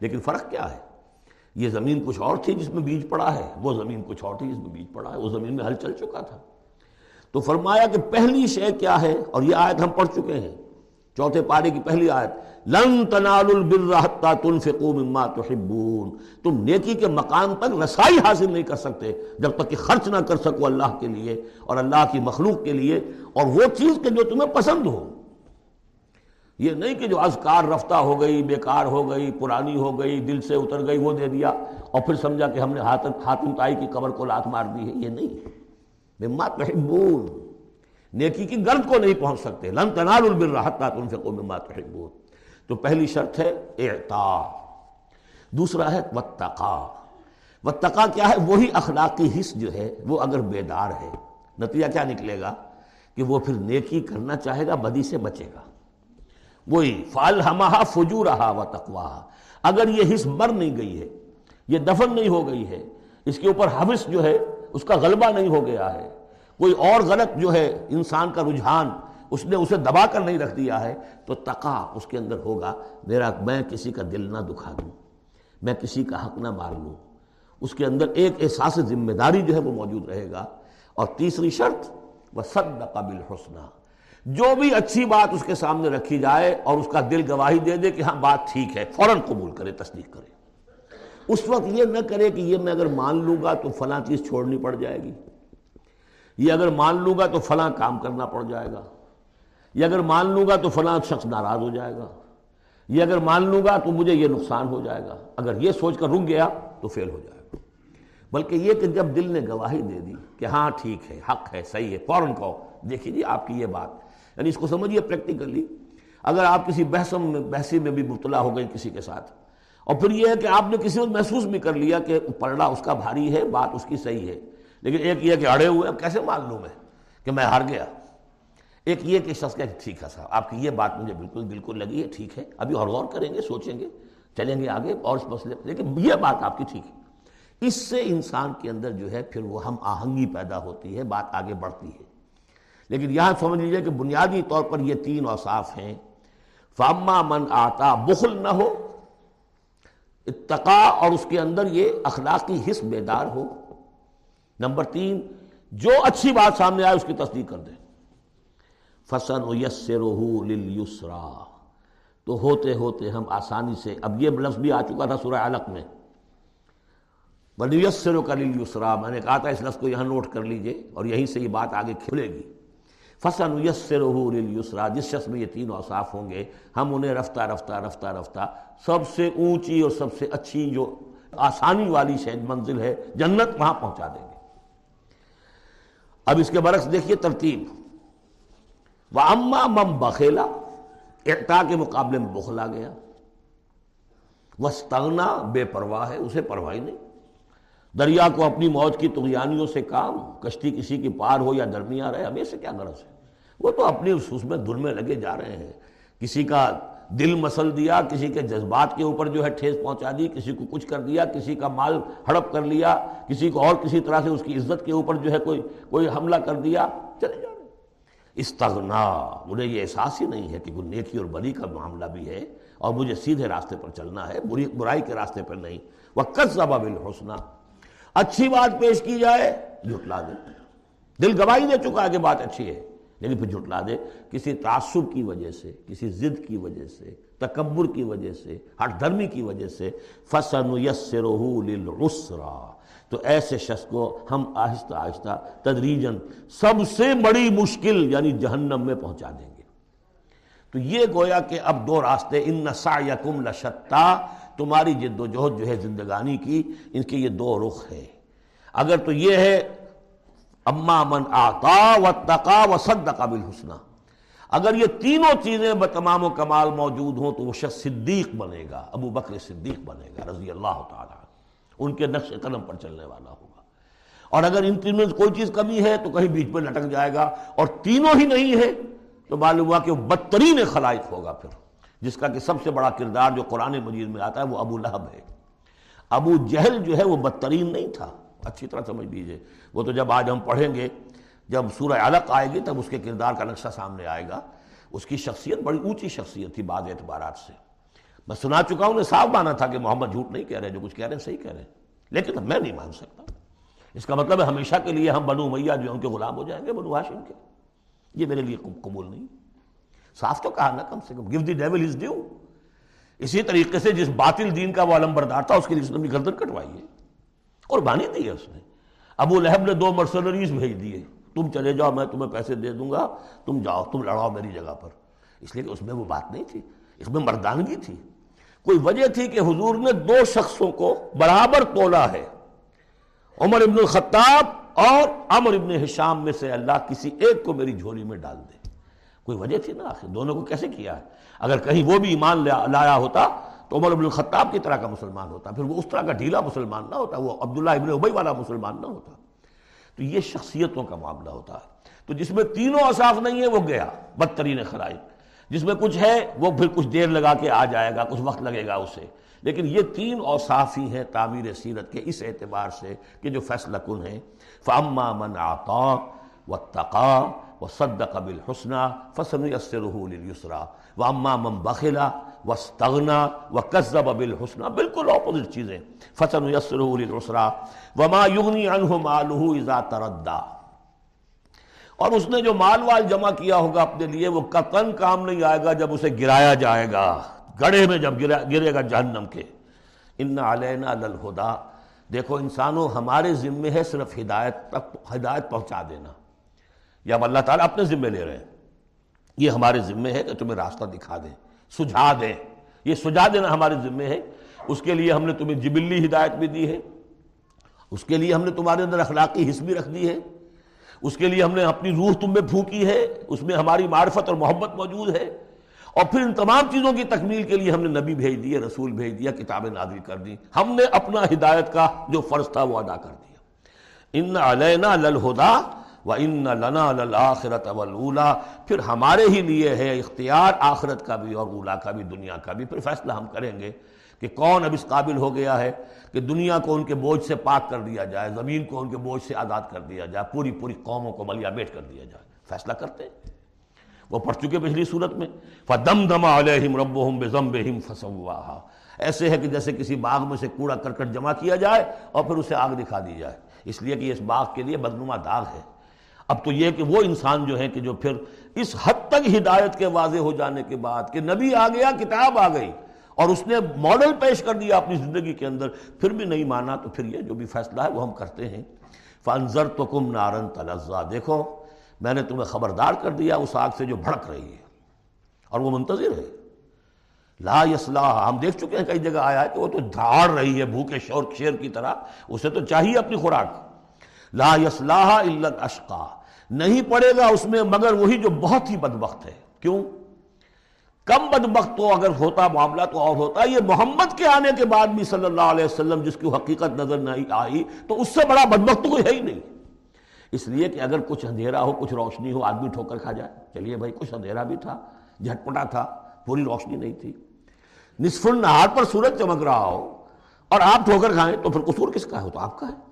لیکن فرق کیا ہے؟ یہ زمین کچھ اور تھی جس میں بیج پڑا ہے۔ وہ زمین کچھ اور تھی جس میں بیج پڑا ہے۔ وہ زمین میں حل چل چکا تھا۔ تو فرمایا کہ پہلی شے کیا ہے؟ اور یہ آیت ہم پڑھ چکے ہیں۔ چوتھے پارے کی پہلی آیت۔ لن تنال البر حتى تنفقوا مما تحبون۔ تم نیکی کے مقام تک رسائی حاصل نہیں کر سکتے، جب تک کہ خرچ نہ کر سکو اللہ کے لیے اور اللہ کی مخلوق کے لیے اور وہ چیز کے جو تمہیں پسند ہو۔ یہ نہیں کہ جو اذکار رفتہ ہو گئی، بیکار ہو گئی، پرانی ہو گئی، دل سے اتر گئی، وہ دے دیا اور پھر سمجھا کہ ہم نے حاتم تائی کی قبر کو لات مار دی ہے۔ یہ نہیں۔ مما تحبون۔ نیکی کی گرد کو نہیں پہنچ سکتے۔ لن تنال البر حتى تنفقوا مما تحبون۔ تو پہلی شرط ہے اعتا دوسرا ہے وتقا وتقا کیا ہے؟ وہی اخلاقی حص جو ہے، وہ اگر بیدار ہے، نتیجہ کیا نکلے گا؟ کہ وہ پھر نیکی کرنا چاہے گا، بدی سے بچے گا۔ وہی فال ہما فجو رہا و تقوا اگر یہ حص مر نہیں گئی ہے، یہ دفن نہیں ہو گئی ہے، اس کے اوپر حوث جو ہے، اس کا غلبہ نہیں ہو گیا ہے۔ کوئی اور غلط جو ہے، انسان کا رجحان اس نے اسے دبا کر نہیں رکھ دیا ہے، تو تقا اس کے اندر ہوگا۔ میرا، میں کسی کا دل نہ دکھا دوں، میں کسی کا حق نہ مار لوں۔ اس کے اندر ایک احساس ذمہ داری جو ہے وہ موجود رہے گا۔ اور تیسری شرط وہ صد قابل حسنہ جو بھی اچھی بات اس کے سامنے رکھی جائے اور اس کا دل گواہی دے دے کہ ہاں بات ٹھیک ہے، فوراً قبول کرے، تصدیق کرے۔ اس وقت یہ نہ کرے کہ یہ میں اگر مان لوں گا تو فلاں چیز چھوڑنی پڑ جائے گی، یہ اگر مان لوں گا تو فلاں کام کرنا پڑ جائے گا۔ یہ اگر مان لوں گا تو فلاں شخص ناراض ہو جائے گا۔ یہ اگر مان لوں گا تو مجھے یہ نقصان ہو جائے گا۔ اگر یہ سوچ کر رک گیا تو فیل ہو جائے گا۔ بلکہ یہ کہ جب دل نے گواہی دے دی کہ ہاں ٹھیک ہے، حق ہے، صحیح ہے، فوراً کہو۔ دیکھیے جی آپ کی یہ بات۔ یعنی اس کو سمجھیے پریکٹیکلی اگر آپ کسی بحثم بحثی میں بھی مبتلا ہو گئی کسی کے ساتھ۔ اور پھر یہ ہے کہ آپ نے کسی وقت محسوس بھی کر لیا کہ پڑھنا اس کا بھاری ہے، بات اس کی صحیح ہے۔ لیکن ایک یہ کہ اڑے ہوئے، اب کیسے مان لوں میں کہ میں ہار گیا؟ ایک یہ کہ شخص کہ ٹھیک ہے صاحب آپ کی یہ بات مجھے بالکل بالکل لگی ہے، ٹھیک ہے، ابھی اور غور کریں گے، سوچیں گے، چلیں گے آگے اور اس مسئلے لیکن یہ بات آپ کی ٹھیک ہے۔ اس سے انسان کے اندر جو ہے پھر وہ ہم آہنگی پیدا ہوتی ہے، بات آگے بڑھتی ہے۔ لیکن یہاں سمجھ لیجیے کہ بنیادی طور پر یہ تین اوصاف ہیں۔ فاما من آتا بخل نہ ہو اتقا اور اس کے اندر یہ اخلاقی حص بیدار ہو۔ نمبر تین، جو اچھی بات سامنے آئے اس کی تصدیق کر دیں۔ فسن و یس لليسرا تو ہوتے ہوتے ہم آسانی سے اب یہ لفظ بھی آ چکا تھا سورہ علق میں۔ بلیسر کا لليسرا میں نے کہا تھا اس لفظ کو یہاں نوٹ کر لیجیے اور یہیں سے یہ بات آگے کھلے گی۔ فسن یسر لليسرا جس شخص میں یہ تین اوصاف ہوں گے، ہم انہیں رفتہ رفتہ رفتہ رفتہ سب سے اونچی اور سب سے اچھی جو آسانی والی شہد منزل ہے، جنت وہاں پہنچا دیں گے۔ اب اس کے برعکس دیکھیے ترتیب۔ وہ اما مم بخیلا اقتا کے مقابلے میں بخلا گیا۔ وسطنا بے پرواہ ہے، اسے پرواہی نہیں۔ دریا کو اپنی موت کی تغیانیوں سے کام، کشتی کسی کی پار ہو یا درمیان رہے ہمیں سے کیا غرض ہے؟ وہ تو اپنی اس میں دھن میں لگے جا رہے ہیں۔ کسی کا دل مسل دیا، کسی کے جذبات کے اوپر جو ہے ٹھیس پہنچا دی، کسی کو کچھ کر دیا، کسی کا مال ہڑپ کر لیا، کسی کو اور کسی طرح سے اس کی عزت کے اوپر جو ہے کوئی کوئی حملہ کر دیا۔ چلے جا رہے استغنا انہیں یہ احساس ہی نہیں ہے کہ نیکی اور بری کا معاملہ بھی ہے اور مجھے سیدھے راستے پر چلنا ہے، بری، برائی کے راستے پر نہیں۔ وہ کس زباب الحسنہ اچھی بات پیش کی جائے، جھٹلا دے۔ دل گواہی دے چکا ہے کہ بات اچھی ہے، لیکن پھر جھٹلا دے۔ کسی تعصب کی وجہ سے، کسی ضد کی وجہ سے، تکبر کی وجہ سے ہٹ دھرمی کی وجہ سے فسن یس للعسرا تو ایسے شخص کو ہم آہستہ آہستہ تدریجن سب سے بڑی مشکل یعنی جہنم میں پہنچا دیں گے۔ تو یہ گویا کہ اب دو راستے، ان نسا یکم لشتا تمہاری جد و جہد جو ہے زندگانی کی، ان کے یہ دو رخ ہے اگر تو یہ ہے، اما من آتا و تقا و صد قابل حسنہ اگر یہ تینوں چیزیں بتمام و کمال موجود ہوں، تو وہ شخص صدیق بنے گا، ابو بکر صدیق بنے گا، رضی اللہ تعالیٰ ان کے نقش قدم پر چلنے والا ہوگا۔ اور اگر ان تینوں میں کوئی چیز کمی ہے تو کہیں بیچ میں لٹک جائے گا۔ اور تینوں ہی نہیں ہے تو معلوم ہوا کہ وہ بدترین خلائق ہوگا پھر، جس کا کہ سب سے بڑا کردار جو قرآن مجید میں آتا ہے وہ ابو لہب ہے۔ ابو جہل جو ہے وہ بدترین نہیں تھا۔ اچھی طرح سمجھ لیجیے، وہ تو جب آج ہم پڑھیں گے، جب سورہ علق آئے گی تب اس کے کردار کا نقشہ سامنے آئے گا۔ اس کی شخصیت بڑی اونچی شخصیت تھی بعض اعتبارات سے۔ میں سنا چکا ہوں نے صاف مانا تھا کہ محمد جھوٹ نہیں کہہ رہے، جو کچھ کہہ رہے ہیں صحیح کہہ رہے ہیں۔ لیکن میں نہیں مان سکتا۔ اس کا مطلب ہے ہمیشہ کے لیے ہم بنو میاں جو ان کے غلام ہو جائیں گے، بنو ہاشم کے۔ یہ میرے لیے قبول نہیں۔ صاف تو کہا نا کم سے کم give the devil his due اسی طریقے سے جس باطل دین کا وہ علم بردار تھا، اس کے لیے اس نے گردن کٹوائی ہے۔ قربانی دی ہے اس نے۔ ابو لہب نے دو مرسلریز بھیج دیے۔ تم چلے جاؤ، میں تمہیں پیسے دے دوں گا۔ تم جاؤ، تم لڑاؤ میری جگہ پر۔ اس لیے کہ اس میں وہ بات نہیں تھی۔ اس میں مردانگی تھی۔ کوئی وجہ تھی کہ حضور نے دو شخصوں کو برابر تولا ہے۔ عمر ابن الخطاب اور عمر ابن حشام میں سے اللہ کسی ایک کو میری جھولی میں ڈال دے۔ کوئی وجہ تھی نا؟ آخر دونوں کو کیسے کیا ہے؟ اگر کہیں وہ بھی ایمان لایا ہوتا تو عمر ابن الخطاب کی طرح کا مسلمان ہوتا۔ پھر وہ اس طرح کا ڈھیلا مسلمان نہ ہوتا، وہ عبداللہ ابن ابئی والا مسلمان نہ ہوتا۔ تو یہ شخصیتوں کا معاملہ ہوتا۔ ہے تو جس میں تینوں اصاف نہیں ہے وہ گیا، بدترین خرائط جس میں کچھ ہے، وہ پھر کچھ دیر لگا کے آ جائے گا، کچھ وقت لگے گا اسے۔ لیکن یہ تین اوصاف ہی ہیں تعمیر سیرت کے اس اعتبار سے کہ جو فیصلہ کن ہیں۔ فاما من آتا و تقا و صد قبل حسنہ فسن یسرا و اما من بخلا و استغنا و قصب ابل حسنہ بالکل اپوزٹ چیزیں۔ فسن یسرا وما یغنی عنہ مالہ اذا تردا اور اس نے جو مال وال جمع کیا ہوگا اپنے لیے، وہ قطن کام نہیں آئے گا جب اسے گرایا جائے گا۔ گڑھے میں جب گرے گا جہنم کے۔ ان علینا للہدا دیکھو، انسانوں ہمارے ذمے ہے صرف ہدایت تک ہدایت پہنچا دینا۔ یا اب اللہ تعالیٰ اپنے ذمے لے رہے ہیں۔ یہ ہمارے ذمے ہے کہ تمہیں راستہ دکھا دیں، سجھا دیں۔ یہ سجھا دینا ہمارے ذمے ہے۔ اس کے لیے ہم نے تمہیں جبلی ہدایت بھی دی ہے۔ اس کے لیے ہم نے تمہارے اندر اخلاقی حص بھی رکھ دی ہے۔ اس کے لیے ہم نے اپنی روح تم میں پھونکی ہے، اس میں ہماری معرفت اور محبت موجود ہے۔ اور پھر ان تمام چیزوں کی تکمیل کے لیے ہم نے نبی بھیج دیے رسول بھیج دیا، کتابیں نازل کر دی ہم نے اپنا ہدایت کا جو فرض تھا وہ ادا کر دیا۔ ان علینا للہدا و ان لنا للآخرت والا پھر ہمارے ہی لیے ہے اختیار، آخرت کا بھی اور اولا کا بھی، دنیا کا بھی۔ پھر فیصلہ ہم کریں گے۔ کہ کون اب اس قابل ہو گیا ہے کہ دنیا کو ان کے بوجھ سے پاک کر دیا جائے، زمین کو ان کے بوجھ سے آزاد کر دیا جائے، پوری پوری قوموں کو ملیا بیٹ کر دیا جائے۔ فیصلہ کرتے ہیں۔ وہ پڑھ چکے پچھلی صورت میں۔ فدم دما علیہم ربہم بزمبہم فسواہا ایسے ہے کہ جیسے کسی باغ میں سے کوڑا کرکٹ جمع کیا جائے اور پھر اسے آگ دکھا دی جائے۔ اس لیے کہ اس باغ کے لیے بدنما داغ ہے۔ اب تو یہ کہ وہ انسان جو ہے کہ جو پھر اس حد تک ہدایت کے واضح ہو جانے کے بعد کہ نبی آ گیا، کتاب آ گئی۔ اور اس نے ماڈل پیش کر دیا اپنی زندگی کے اندر، پھر بھی نہیں مانا تو پھر یہ جو بھی فیصلہ ہے وہ ہم کرتے ہیں۔ فنزر تو کم نارن تلزا دیکھو، میں نے تمہیں خبردار کر دیا اس آگ سے جو بھڑک رہی ہے، اور وہ منتظر ہے۔ لا یسلاح ہم دیکھ چکے ہیں، کئی جگہ آیا ہے کہ وہ تو دھاڑ رہی ہے، بھوکے شور شیر کی طرح۔ اسے تو چاہیے اپنی خوراک۔ لا یسلاح علت اشقا نہیں پڑے گا اس میں، مگر وہی جو بہت ہی بدبخت ہے۔ کیوں؟ کم بدبخت تو اگر ہوتا معاملہ تو اور ہوتا۔ یہ محمد کے آنے کے بعد بھی صلی اللہ علیہ وسلم جس کی حقیقت نظر نہیں آئی، تو اس سے بڑا بدبخت تو کوئی ہے ہی نہیں۔ اس لیے کہ اگر کچھ اندھیرا ہو، کچھ روشنی ہو، آدمی ٹھوکر کھا جائے۔ چلیے بھائی، کچھ اندھیرا بھی تھا، جھٹپٹا تھا، پوری روشنی نہیں تھی۔ نصف النہار پر سورج چمک رہا ہو اور آپ ٹھوکر کھائیں تو پھر قصور کس کا ہے؟ تو آپ کا ہے۔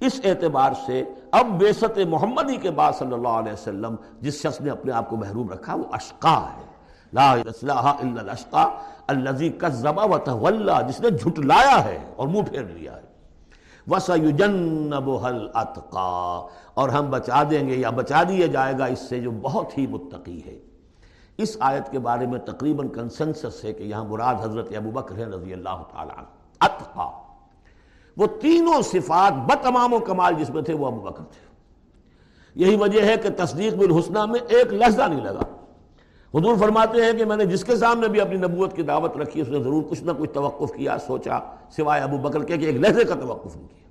اس اعتبار سے اب بیست محمدی کے بعد صلی اللہ علیہ وسلم جس شخص نے اپنے آپ کو محروم رکھا، وہ اشقا ہے۔ لا الا الاشقا الذي كذب وتولى، جس نے جھٹلایا ہے اور منہ پھیر لیا ہے۔ وَسَيُجَنَّبُهَا الْأَتْقَى، اور ہم بچا دیں گے یا بچا دیا جائے گا اس سے جو بہت ہی متقی ہے۔ اس آیت کے بارے میں تقریباً کنسنسس ہے کہ یہاں مراد حضرت ابو بکر ہے رضی اللہ تعالیٰ عنہ۔ اتقا وہ تینوں صفات بتمام و کمال جس میں تھے وہ ابو بکر تھے۔ یہی وجہ ہے کہ تصدیق بالحسنہ میں ایک لحظہ نہیں لگا۔ حضور فرماتے ہیں کہ میں نے جس کے سامنے بھی اپنی نبوت کی دعوت رکھی، اس نے ضرور کچھ نہ کچھ توقف کیا، سوچا، سوائے ابو بکر کے کہ ایک لہجے کا توقف نہیں کیا۔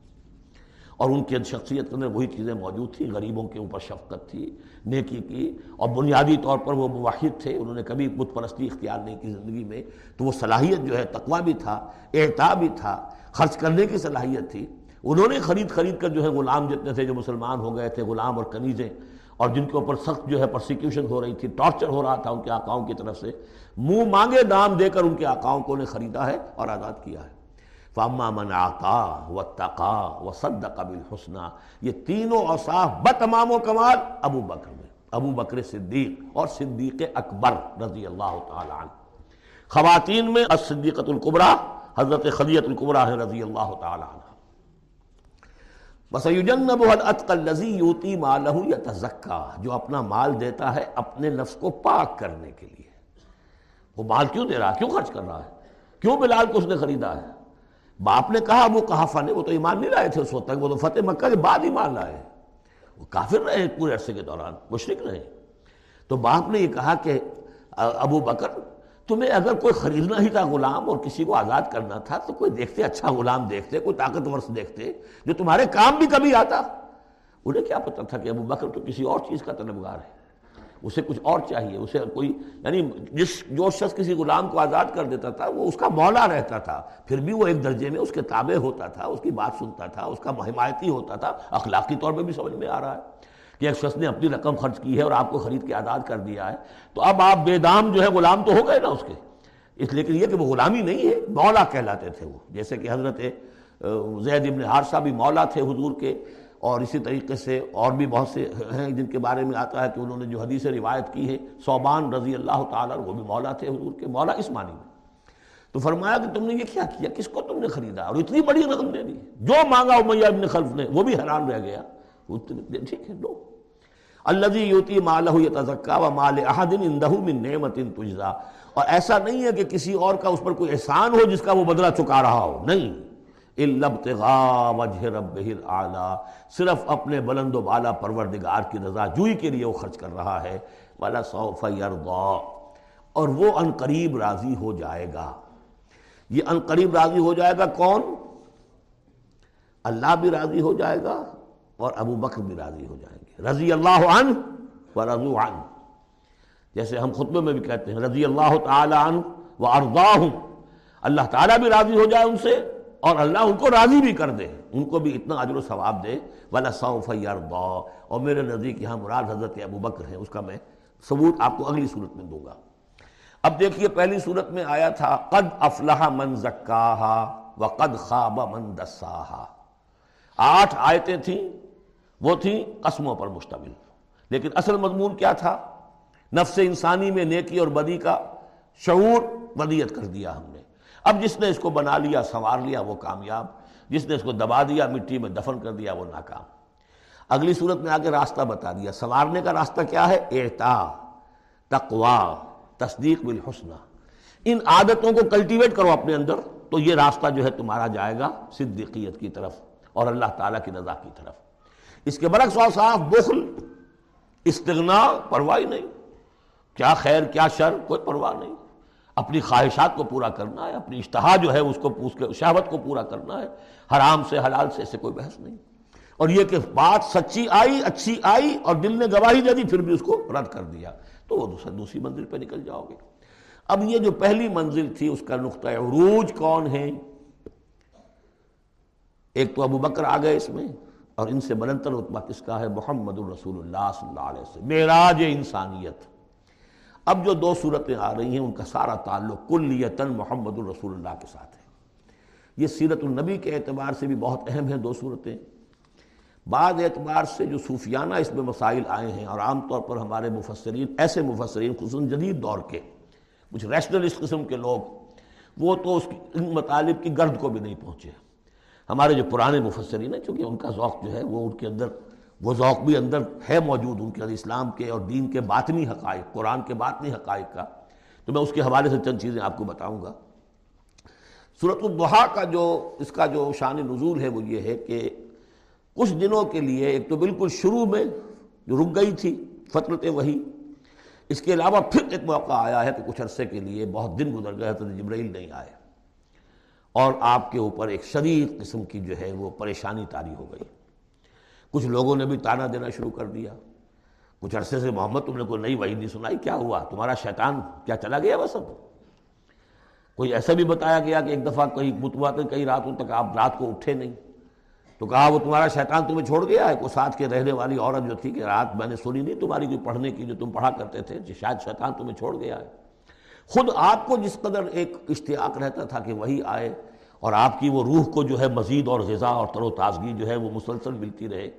اور ان کی شخصیت کے اندر وہی چیزیں موجود تھیں، غریبوں کے اوپر شفقت تھی، نیکی کی، اور بنیادی طور پر وہ مواحد تھے۔ انہوں نے کبھی بت پرستی اختیار نہیں کی زندگی میں۔ تو وہ صلاحیت جو ہے، تقوی بھی تھا اعتا بھی تھا، خرچ کرنے کی صلاحیت تھی۔ انہوں نے خرید خرید کر جو ہے، غلام جتنے تھے جو مسلمان ہو گئے تھے، غلام اور کنیزیں اور جن کے اوپر سخت جو ہے پرسیکیوشن ہو رہی تھی ٹارچر ہو رہا تھا ان کے آقاؤں کی طرف سے، منہ مانگے دام دے کر ان کے آقاؤں کو نے خریدا ہے اور آزاد کیا ہے۔ فاما من آقا و تقا و صد قبل حسنہ یہ تینوں اوصاف بتمام و کمال ابو بکر میں، ابو بکر صدیق اور صدیق اکبر رضی اللہ تعالیٰ عنہ۔ خواتین میں الصدیقت القبرہ حضرت خدیت القبرہ رضی اللہ تعالیٰ عنہ۔ یوتی مالہ یتزکا جو اپنا مال دیتا ہے اپنے نفس کو پاک کرنے کے لیے۔ وہ مال کیوں دے رہا ہے؟ کیوں خرچ کر رہا ہے؟ کیوں بلال کو اس نے خریدا ہے؟ باپ نے کہا وہ کہافہ نے، وہ تو ایمان نہیں لائے تھے اس وقت تک، وہ تو فتح مکہ کے بعد ایمان لائے۔ وہ کافر رہے پورے عرصے کے دوران مشرق رہے تو باپ نے یہ کہا کہ ابو بکر تمہیں اگر کوئی خریدنا ہی تھا غلام اور کسی کو آزاد کرنا تھا، تو کوئی دیکھتے اچھا غلام دیکھتے، کوئی طاقتور سے دیکھتے، جو تمہارے کام بھی کبھی آتا۔ انہیں کیا پتا تھا کہ ابو بکر تو کسی اور چیز کا طلبگار ہے۔ اسے کچھ اور چاہیے، اسے کوئی یعنی جس، جو شخص کسی غلام کو آزاد کر دیتا تھا، وہ اس کا مولا رہتا تھا۔ پھر بھی وہ ایک درجے میں اس کے تابع ہوتا تھا، اس کی بات سنتا تھا، اس کا حمایتی ہوتا تھا۔ اخلاقی طور پہ بھی سمجھ میں آ رہا ہے۔ کہ ایک شخص نے اپنی رقم خرچ کی ہے اور آپ کو خرید کے آزاد کر دیا ہے، تو اب آپ بے دام جو ہے غلام تو ہو گئے نا اس کے۔ اس لیے کہ یہ کہ وہ غلامی نہیں ہے، مولا کہلاتے تھے وہ۔ جیسے کہ حضرت زید ابن حارثہ بھی مولا تھے حضور کے، اور اسی طریقے سے اور بھی بہت سے ہیں جن کے بارے میں آتا ہے کہ انہوں نے جو حدیث روایت کی ہے صوبان رضی اللہ تعالیٰ وہ بھی مولا تھے حضور کے، مولا اس معنی میں۔ تو فرمایا کہ تم نے یہ کیا کیا، کس کو تم نے خریدا؟ اور اتنی بڑی رقم دے دی۔ جو مانگا امیہ ابن خلف نے، وہ بھی حیران رہ گیا۔ ٹھیک ہے لو اللہ یوتی مالہ یتزکا و مال احدن اندہ من نعمت تجزا اور ایسا نہیں ہے کہ کسی اور کا اس پر کوئی احسان ہو جس کا وہ بدلہ چکا رہا ہو۔ نہیں۔ وجہ رب اعلیٰ صرف اپنے بلند و بالا پروردگار کی رضا جوئی کے لیے وہ خرچ کر رہا ہے۔ والا صوف اور وہ ان قریب راضی ہو جائے گا۔ یہ ان قریب راضی ہو جائے گا کون؟ اللہ بھی راضی ہو جائے گا اور ابو بکر بھی راضی ہو جائیں گے رضی اللہ عنہ و رضو عنہ۔ جیسے ہم خطبے میں بھی کہتے ہیں، رضی اللہ تعالی عنہ و ارضاہم اللہ تعالیٰ بھی راضی ہو جائے ان سے اور اللہ ان کو راضی بھی کر دے۔ ان کو بھی اتنا عجر و ثواب دے۔ والا صوف یرضا اور میرے نزدیک یہاں مراد حضرت ابو بکر ہیں، اس کا میں ثبوت آپ کو اگلی صورت میں دوں گا۔ اب دیکھیے، پہلی صورت میں آیا تھا، قد افلح من زکاہا و قد خواب من دساہا آٹھ آیتیں تھیں۔ وہ تھیں قسموں پر مشتمل۔ لیکن اصل مضمون کیا تھا؟ نفس انسانی میں نیکی اور بدی کا شعور بدیت کر دیا ہم نے۔ اب جس نے اس کو بنا لیا، سنوار لیا، وہ کامیاب۔ جس نے اس کو دبا دیا، مٹی میں دفن کر دیا، وہ ناکام۔ اگلی صورت میں آگے راستہ بتا دیا۔ سنوارنے کا راستہ کیا ہے؟ اعتا تقوا تصدیق بالحسنہ۔ ان عادتوں کو کلٹیویٹ کرو اپنے اندر، تو یہ راستہ جو ہے تمہارا جائے گا صدیقیت کی طرف اور اللہ تعالیٰ کی رضا کی طرف۔ اس کے برعکس اور صاف بخل، استغنا پرواہ نہیں۔ کیا خیر، کیا شر، کوئی پرواہ نہیں۔ اپنی خواہشات کو پورا کرنا ہے، اپنی اشتہا جو ہے اس کو، اس کے شہوت کو پورا کرنا ہے۔ حرام سے، حلال سے اسے کوئی بحث نہیں۔ اور یہ کہ بات سچی آئی، اچھی آئی اور دل نے گواہی دے دی، پھر بھی اس کو رد کر دیا۔ تو وہ دوسری منزل پہ نکل جاؤ گے۔ اب یہ جو پہلی منزل تھی، اس کا نقطۂ عروج کون ہے؟ ایک تو ابو بکر آ گئے اس میں۔ اور ان سے بلندر رتبہ کس کا ہے محمد الرسول اللہ صلی اللہ علیہ وسلم۔ معراج انسانیت۔ اب جو دو صورتیں آ رہی ہیں، ان کا سارا تعلق کلیتاً محمد الرسول اللہ کے ساتھ ہے۔ یہ سیرت النبی کے اعتبار سے بھی بہت اہم ہیں دو صورتیں۔ بعض اعتبار سے جو صوفیانہ اس میں مسائل آئے ہیں، اور عام طور پر ہمارے مفسرین، ایسے مفسرین خصوصاً جدید دور کے، کچھ ریشنلسٹ قسم کے لوگ، وہ تو اس ان مطالب کی گرد کو بھی نہیں پہنچے۔ ہمارے جو پرانے مفسرین ہیں، چونکہ ان کا ذوق جو ہے وہ ان کے اندر، وہ ذوق بھی اندر ہے موجود، ان کے اسلام کے اور دین کے باطنی حقائق، قرآن کے باطنی حقائق کا۔ تو میں اس کے حوالے سے چند چیزیں آپ کو بتاؤں گا۔ صورت الدحا کا جو، اس کا جو شان نزول ہے وہ یہ ہے کہ کچھ دنوں کے لیے، ایک تو بالکل شروع میں جو رک گئی تھی فطرت وہی، اس کے علاوہ پھر ایک موقع آیا ہے کہ کچھ عرصے کے لیے، بہت دن گزر گئے تو جبرائیل نہیں آئے۔ اور آپ کے اوپر ایک شدید قسم کی جو ہے وہ پریشانی تاری ہو گئی۔ کچھ لوگوں نے بھی تانا دینا شروع کر دیا۔ کچھ عرصے سے محمد، تم نے کوئی نئی وحید نہیں سنائی، کیا ہوا؟ تمہارا شیطان کیا چلا گیا بس اب کوئی ایسا بھی بتایا گیا کہ ایک دفعہ کہیں متوات کئی راتوں تک آپ رات کو اٹھے نہیں؟ تو کہا وہ تمہارا شیطان تمہیں چھوڑ گیا ہے؟ کوئی ساتھ کے رہنے والی عورت جو تھی کہ رات میں نے سنی نہیں تمہاری کوئی پڑھنے کی جو تم پڑھا کرتے تھے جی شاید شیطان تمہیں چھوڑ گیا ہے۔ خود آپ کو جس قدر ایک اشتیاق رہتا تھا کہ وہی آئے اور آپ کی وہ روح کو جو ہے مزید اور غذا اور تر و تازگی جو ہے وہ مسلسل ملتی رہے،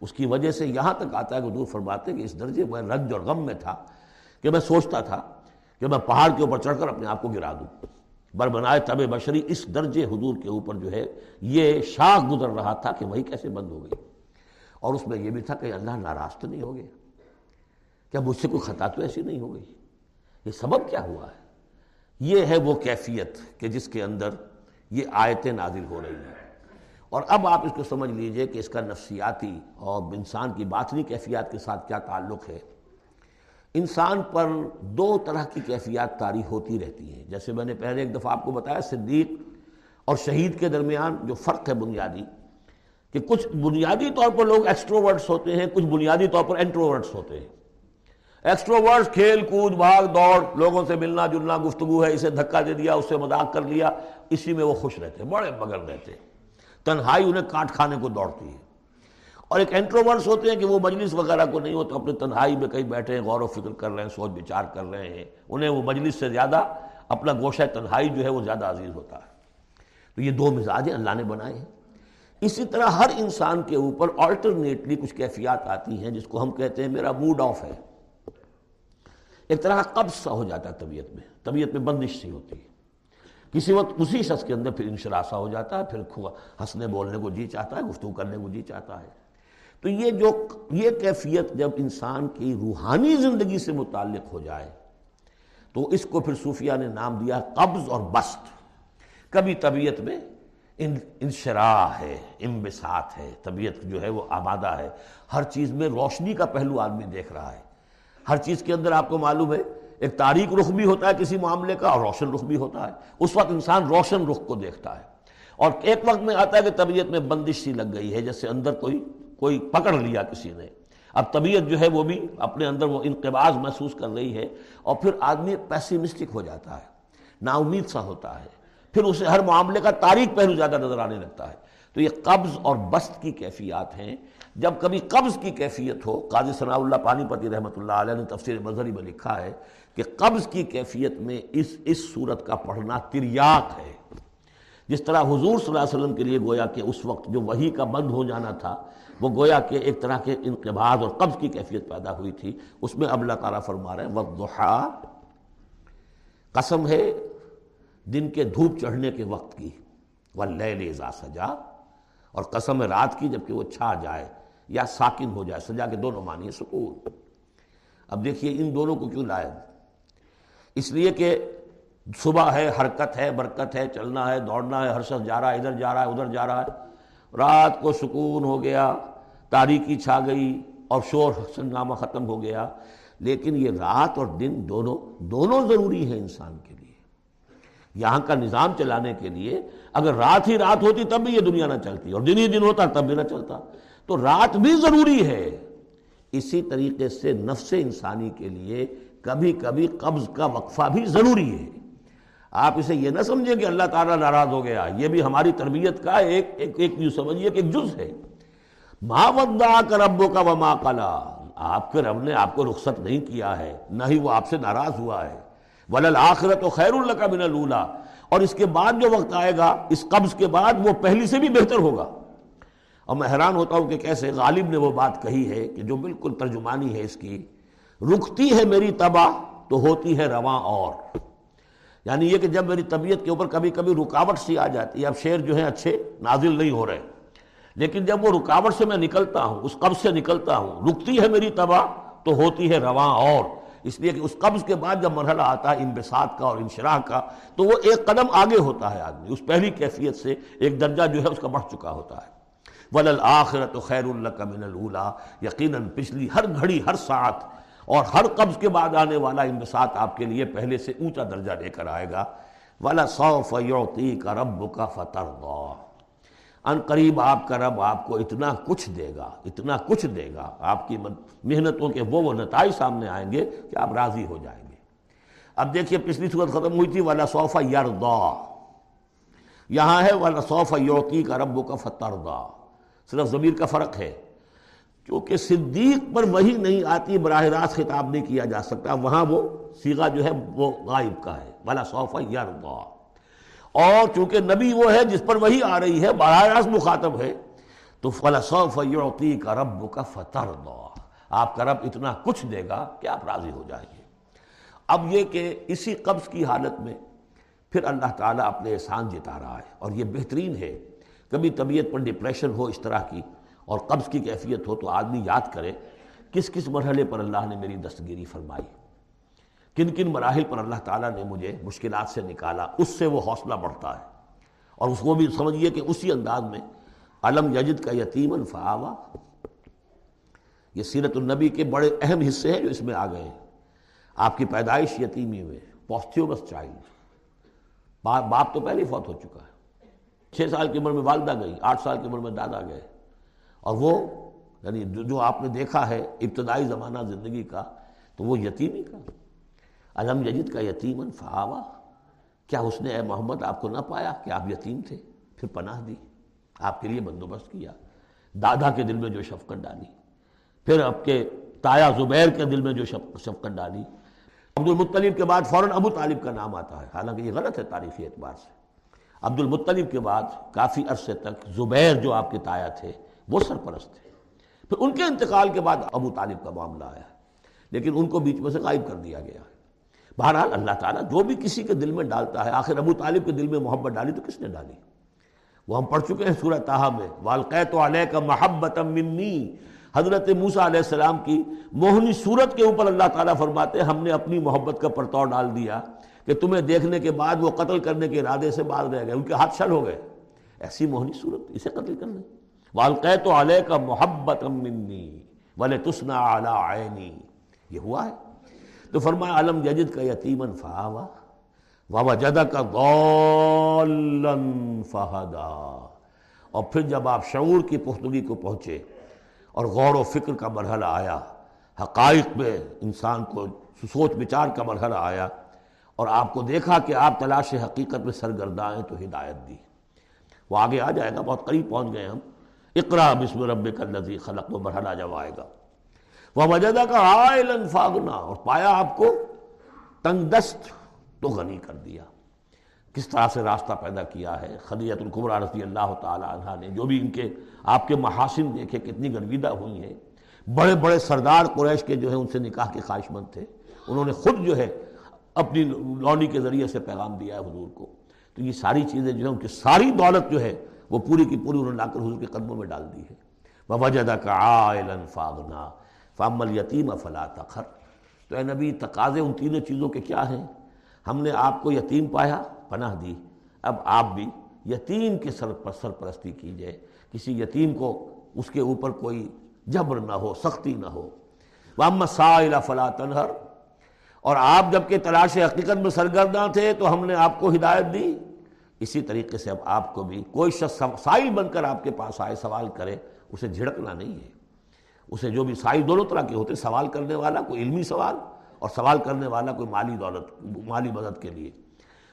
اس کی وجہ سے یہاں تک آتا ہے کہ دور فرماتے کہ اس درجے میں رنج اور غم میں تھا کہ میں سوچتا تھا کہ میں پہاڑ کے اوپر چڑھ کر اپنے آپ کو گرا دوں۔ بر بنائے طب بشری اس درجے حضور کے اوپر جو ہے یہ شاخ گزر رہا تھا کہ وہی کیسے بند ہو گئی۔ اور اس میں یہ بھی تھا کہ اللہ ناراض تو نہیں ہو گیا کیا مجھ سے کوئی خطا تو ایسی نہیں ہو گئی؟ یہ سبب کیا ہوا ہے؟ یہ ہے وہ کیفیت کہ جس کے اندر یہ آیتیں نازل ہو رہی ہیں۔ اور اب آپ اس کو سمجھ لیجیے کہ اس کا نفسیاتی اور انسان کی باطنی کیفیات کے ساتھ کیا تعلق ہے۔ انسان پر دو طرح کی کیفیات تاری ہوتی رہتی ہیں۔ جیسے میں نے پہلے ایک دفعہ آپ کو بتایا، صدیق اور شہید کے درمیان جو فرق ہے بنیادی، کہ کچھ بنیادی طور پر لوگ ایکسٹروورٹس ہوتے ہیں، کچھ بنیادی طور پر انٹروورٹس ہوتے ہیں۔ ایکسٹروورٹس کھیل کود، بھاگ دوڑ، لوگوں سے ملنا جلنا گفتگو ہے، اسے دھکا دے دیا، اس سے مذاق کر لیا، اسی میں وہ خوش رہتے ہیں، بڑے مگر رہتے ہیں۔ تنہائی انہیں کاٹ کھانے کو دوڑتی ہے۔ اور ایک انٹروورس ہوتے ہیں کہ وہ مجلس وغیرہ کو نہیں ہوتے، اپنے تنہائی میں کہیں بیٹھے ہیں، غور و فکر کر رہے ہیں، سوچ بچار کر رہے ہیں۔ انہیں وہ مجلس سے زیادہ اپنا گوشہ تنہائی جو ہے وہ زیادہ عزیز ہوتا ہے۔ تو یہ دو مزاج اللہ نے بنائے ہیں۔ اسی طرح ہر انسان کے اوپر آلٹرنیٹلی کچھ کیفیات آتی ہیں جس کو ہم کہتے ہیں میرا موڈ آف ہے۔ ایک طرح کا قبض سا ہو جاتا ہے طبیعت میں طبیعت میں بندش سی ہوتی ہے۔ کسی وقت اسی شخص کے اندر پھر انشراسا ہو جاتا ہے، پھر ہنسنے، بولنے کو جی چاہتا ہے، گفتگو کرنے کو جی چاہتا ہے۔ تو یہ جو، یہ کیفیت جب انسان کی روحانی زندگی سے متعلق ہو جائے، تو اس کو پھر صوفیہ نے نام دیا قبض اور بست کبھی طبیعت میں انشراح ہے امبسات ہے، طبیعت جو ہے وہ آبادہ ہے۔ ہر چیز میں روشنی کا پہلو آدمی دیکھ رہا ہے۔ ہر چیز کے اندر آپ کو معلوم ہے، ایک تاریخ رخ بھی ہوتا ہے کسی معاملے کا اور روشن رخ بھی ہوتا ہے۔ اس وقت انسان روشن رخ کو دیکھتا ہے۔ اور ایک وقت میں آتا ہے کہ طبیعت میں بندش سی لگ گئی ہے، جیسے اندر کوئی کوئی پکڑ لیا کسی نے۔ اب طبیعت جو ہے وہ بھی اپنے اندر وہ انقباز محسوس کر رہی ہے اور پھر آدمی پیسیمسٹک ہو جاتا ہے نا امید سا ہوتا ہے۔ پھر اسے ہر معاملے کا تاریخ پہلو زیادہ نظر آنے لگتا ہے۔ تو یہ قبض اور بست کی کیفیات ہیں۔ جب کبھی قبض کی کیفیت ہو، قاضی ثناء اللہ پانی پتی رحمۃ اللہ علیہ نے تفسیر مظہری میں لکھا ہے کہ قبض کی کیفیت میں اس اس صورت کا پڑھنا تریاق ہے۔ جس طرح حضور صلی اللہ علیہ وسلم کے لیے گویا کہ اس وقت جو وہی کا بند ہو جانا تھا، وہ گویا کہ ایک طرح کے انقباض اور قبض کی کیفیت پیدا ہوئی تھی، اس میں اب اللہ تعالیٰ فرما رہے ہیں وقت قسم ہے دن کے دھوپ چڑھنے کے وقت کی وہ لے سجا اور قسم ہے رات کی جبکہ وہ چھا جائے۔ یا ساکن ہو جائے، سجا کے دونوں معنی سکون۔ اب دیکھیے ان دونوں کو کیوں لائے؟ اس لیے کہ صبح ہے، حرکت ہے، برکت ہے، چلنا ہے، دوڑنا ہے، ہر شخص جا رہا ہے، ادھر جا رہا ہے، ادھر جا رہا ہے۔ رات کو سکون ہو گیا، تاریکی چھا گئی اور شور سنگامہ ختم ہو گیا۔ لیکن یہ رات اور دن دونوں دونوں ضروری ہیں انسان کے لیے۔ یہاں کا نظام چلانے کے لیے اگر رات ہی رات ہوتی تب بھی یہ دنیا نہ چلتی اور دن ہی دن ہوتا تب بھی نہ چلتا۔ تو رات بھی ضروری ہے۔ اسی طریقے سے نفس انسانی کے لیے کبھی کبھی قبض کا وقفہ بھی ضروری ہے۔ آپ اسے یہ نہ سمجھیں کہ اللہ تعالیٰ ناراض ہو گیا۔ یہ بھی ہماری تربیت کا ایک ایک ایک یوں سمجھیے کہ ایک جز ہے۔ ماں ودا کا ربوں کا وہ ماں کلا آپ کے رب نے آپ کو رخصت نہیں کیا ہے، نہ ہی وہ آپ سے ناراض ہوا ہے۔ ولل آخرت و خیر اللہ کا بنا لولا اور اس کے بعد جو وقت آئے گا، اس قبض کے بعد وہ پہلی سے بھی بہتر ہوگا۔ اور میں حیران ہوتا ہوں کہ کیسے غالب نے وہ بات کہی ہے کہ جو بالکل ترجمانی ہے اس کی، رکتی ہے میری تباہ تو ہوتی ہے رواں اور۔ یعنی یہ کہ جب میری طبیعت کے اوپر کبھی کبھی رکاوٹ سی آ جاتی ہے، اب شعر جو ہیں اچھے نازل نہیں ہو رہے۔ لیکن جب وہ رکاوٹ سے میں نکلتا ہوں، اس قبض سے نکلتا ہوں، رکتی ہے میری تباہ تو ہوتی ہے رواں اور۔ اس لیے کہ اس قبض کے بعد جب مرحلہ آتا ہے انبساط کا اور انشراح کا، تو وہ ایک قدم آگے ہوتا ہے آدمی، اس پہلی کیفیت سے ایک درجہ جو ہے اس کا بڑھ چکا ہوتا ہے۔ ولل آخرت خیر اللہ کا من اللہ یقیناً پچھلی ہر گھڑی، ہر ساتھ اور ہر قبض کے بعد آنے والا انبساط آپ کے لیے پہلے سے اونچا درجہ لے کر آئے گا۔ ولا سوف یوتی کا رب کا فتر ان قریب آپ کا رب آپ کو اتنا کچھ دے گا، اتنا کچھ دے گا۔ آپ کی محنتوں کے وہ وہ نتائج سامنے آئیں گے کہ آپ راضی ہو جائیں گے۔ اب دیکھیے پچھلی صورت ختم ہوئی تھی والا صوفہ یردا یہاں ہے والا صوفہ یوتی کا رب کا فتردا صرف ضمیر کا فرق ہے۔ کیونکہ صدیق پر وہی نہیں آتی، براہ راست خطاب نہیں کیا جا سکتا۔ وہاں وہ سیگا جو ہے، وہ غائب کا ہے۔ والا صوفہ یردا اور چونکہ نبی وہ ہے جس پر وہی آ رہی ہے، براہ راست مخاطب ہے۔ تو فلسوف یعطی کا رب کا فتر آپ کا رب اتنا کچھ دے گا کہ آپ راضی ہو جائیں گے۔ اب یہ کہ اسی قبض کی حالت میں پھر اللہ تعالیٰ اپنے احسان جتا رہا ہے۔ اور یہ بہترین ہے۔ کبھی طبیعت پر ڈپریشن ہو، اس طرح کی، اور قبض کی کیفیت ہو تو آدمی یاد کرے کس کس مرحلے پر اللہ نے میری دستگیری فرمائی۔ کن کن مراحل پر اللہ تعالیٰ نے مجھے مشکلات سے نکالا، اس سے وہ حوصلہ بڑھتا ہے۔ اور اس کو بھی سمجھیے کہ اسی انداز میں علم یجد کا یتیم فعوا یہ سیرت النبی کے بڑے اہم حصے ہیں جو اس میں آ گئے ہیں۔ آپ کی پیدائش یتیمی میں پوستیوبس چائلڈ باپ تو پہلے فوت ہو چکا ہے۔ چھ سال کی عمر میں والدہ گئی، آٹھ سال کی عمر میں دادا گئے۔ اور وہ یعنی جو آپ نے دیکھا ہے ابتدائی زمانہ زندگی کا، تو وہ یتیمی کا۔ علم یجد کا یتیمن فعوا کیا اس نے اے محمد آپ کو نہ پایا کہ آپ یتیم تھے؟ پھر پناہ دی۔ آپ کے لیے بندوبست کیا۔ دادا کے دل میں جو شفقت ڈالی۔ پھر اب کے تایا زبیر کے دل میں جو شفقت ڈالی۔ عبد المطلب کے بعد فوراً ابو طالب کا نام آتا ہے۔ حالانکہ یہ غلط ہے تاریخی اعتبار سے۔ عبد المطلب کے بعد کافی عرصے تک زبیر جو آپ کے تایا تھے، وہ سرپرست تھے۔ پھر ان کے انتقال کے بعد ابو طالب کا معاملہ آیا، لیکن ان کو بیچ میں سے غائب کر دیا گیا۔ بہرحال اللہ تعالیٰ جو بھی کسی کے دل میں ڈالتا ہے، آخر ابو طالب کے دل میں محبت ڈالی تو کس نے ڈالی؟ وہ ہم پڑھ چکے ہیں سورہ تاہا میں والقیت علیہ کا محبت منی حضرت موسیٰ علیہ السلام کی موہنی صورت کے اوپر اللہ تعالیٰ فرماتے ہم نے اپنی محبت کا پرتاؤ ڈال دیا۔ کہ تمہیں دیکھنے کے بعد وہ قتل کرنے کے ارادے سے باز رہ گئے، ان کے ہاتھ شل ہو گئے۔ ایسی موہنی صورت، اسے قتل کر لیں والقیت علیہ کا محبت منی ولے تسنا اعلیٰ عینی یہ ہوا ہے۔ تو فرمایا علم ججد کا یتیمن فہاوا بابا جدہ کا غولن فہدا اور پھر جب آپ شعور کی پختگی کو پہنچے اور غور و فکر کا مرحلہ آیا، حقائق میں انسان کو سوچ بچار کا مرحلہ آیا اور آپ کو دیکھا کہ آپ تلاش حقیقت میں سرگرداں ہیں تو ہدایت دی۔ وہ آگے آ جائے گا، بہت قریب پہنچ گئے ہم۔ اقرا بسم رب کا نظی خلق و مرحلہ جب آئے گا۔ وہ وجدہ کا آئلن فاغنا، اور پایا آپ کو تنگ دست تو غنی کر دیا۔ کس طرح سے راستہ پیدا کیا ہے؟ خدیت القبرہ رضی اللہ تعالی عنہ نے جو بھی ان کے، آپ کے محاسن دیکھے کتنی گرویدہ ہوئی ہیں۔ بڑے بڑے سردار قریش کے جو ہیں ان سے نکاح کے خواہش مند تھے۔ انہوں نے خود جو ہے اپنی لونی کے ذریعے سے پیغام دیا ہے حضور کو۔ تو یہ ساری چیزیں جو ہیں، ان کی ساری دولت جو ہے، وہ پوری کی پوری انہوں نے لا کر حضور کے قدموں میں ڈال دی ہے۔ وہ وجدہ کا آئلن فاغنا فامل یتیم فلا تخر تو اے نبی، تقاضے ان تینوں چیزوں کے کیا ہیں؟ ہم نے آپ کو یتیم پایا، پناہ دی۔ اب آپ بھی یتیم کے سر پر سرپرستی کیجیے۔ کسی یتیم کو اس کے اوپر کوئی جبر نہ ہو، سختی نہ ہو۔ وام سائلہ فلا تنہر۔ اور آپ جبکہ تلاش حقیقت میں سرگرداں تھے تو ہم نے آپ کو ہدایت دی۔ اسی طریقے سے اب آپ کو بھی کوئی شخص سائل بن کر آپ کے پاس آئے، سوال کرے، اسے جھڑکنا نہیں ہے۔ اسے جو بھی سائز دونوں طرح کے ہوتے، سوال کرنے والا کوئی علمی سوال اور سوال کرنے والا کوئی مالی دولت، مالی مدد کے لیے۔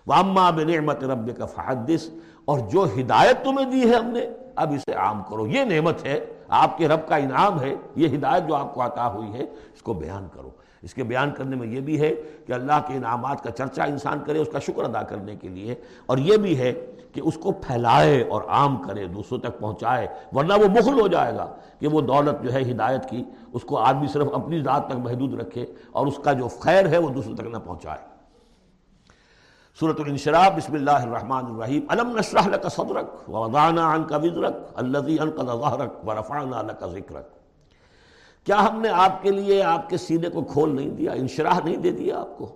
وامہ بنعمت رب کا فحدث۔ اور جو ہدایت تمہیں دی ہے ہم نے، اب اسے عام کرو۔ یہ نعمت ہے، آپ کے رب کا انعام ہے، یہ ہدایت جو آپ کو عطا ہوئی ہے، اس کو بیان کرو۔ اس کے بیان کرنے میں یہ بھی ہے کہ اللہ کے انعامات کا چرچا انسان کرے، اس کا شکر ادا کرنے کے لیے۔ اور یہ بھی ہے کہ اس کو پھیلائے اور عام کرے، دوسروں تک پہنچائے، ورنہ وہ مخل ہو جائے گا کہ وہ دولت جو ہے، ہدایت کی، اس کو آدمی صرف اپنی ذات تک محدود رکھے اور اس کا جو خیر ہے، وہ دوسروں تک نہ پہنچائے۔ صورت الانشراح بسم اللہ الرحمن الرحیم۔ علم نشرح لک صدرک ووضعنا عنک وزرک اللذی انقض ظہرک ورفعنا لک ذکرک کیا ہم نے آپ کے لیے آپ کے سینے کو کھول نہیں دیا، انشراح نہیں دے دیا آپ کو؟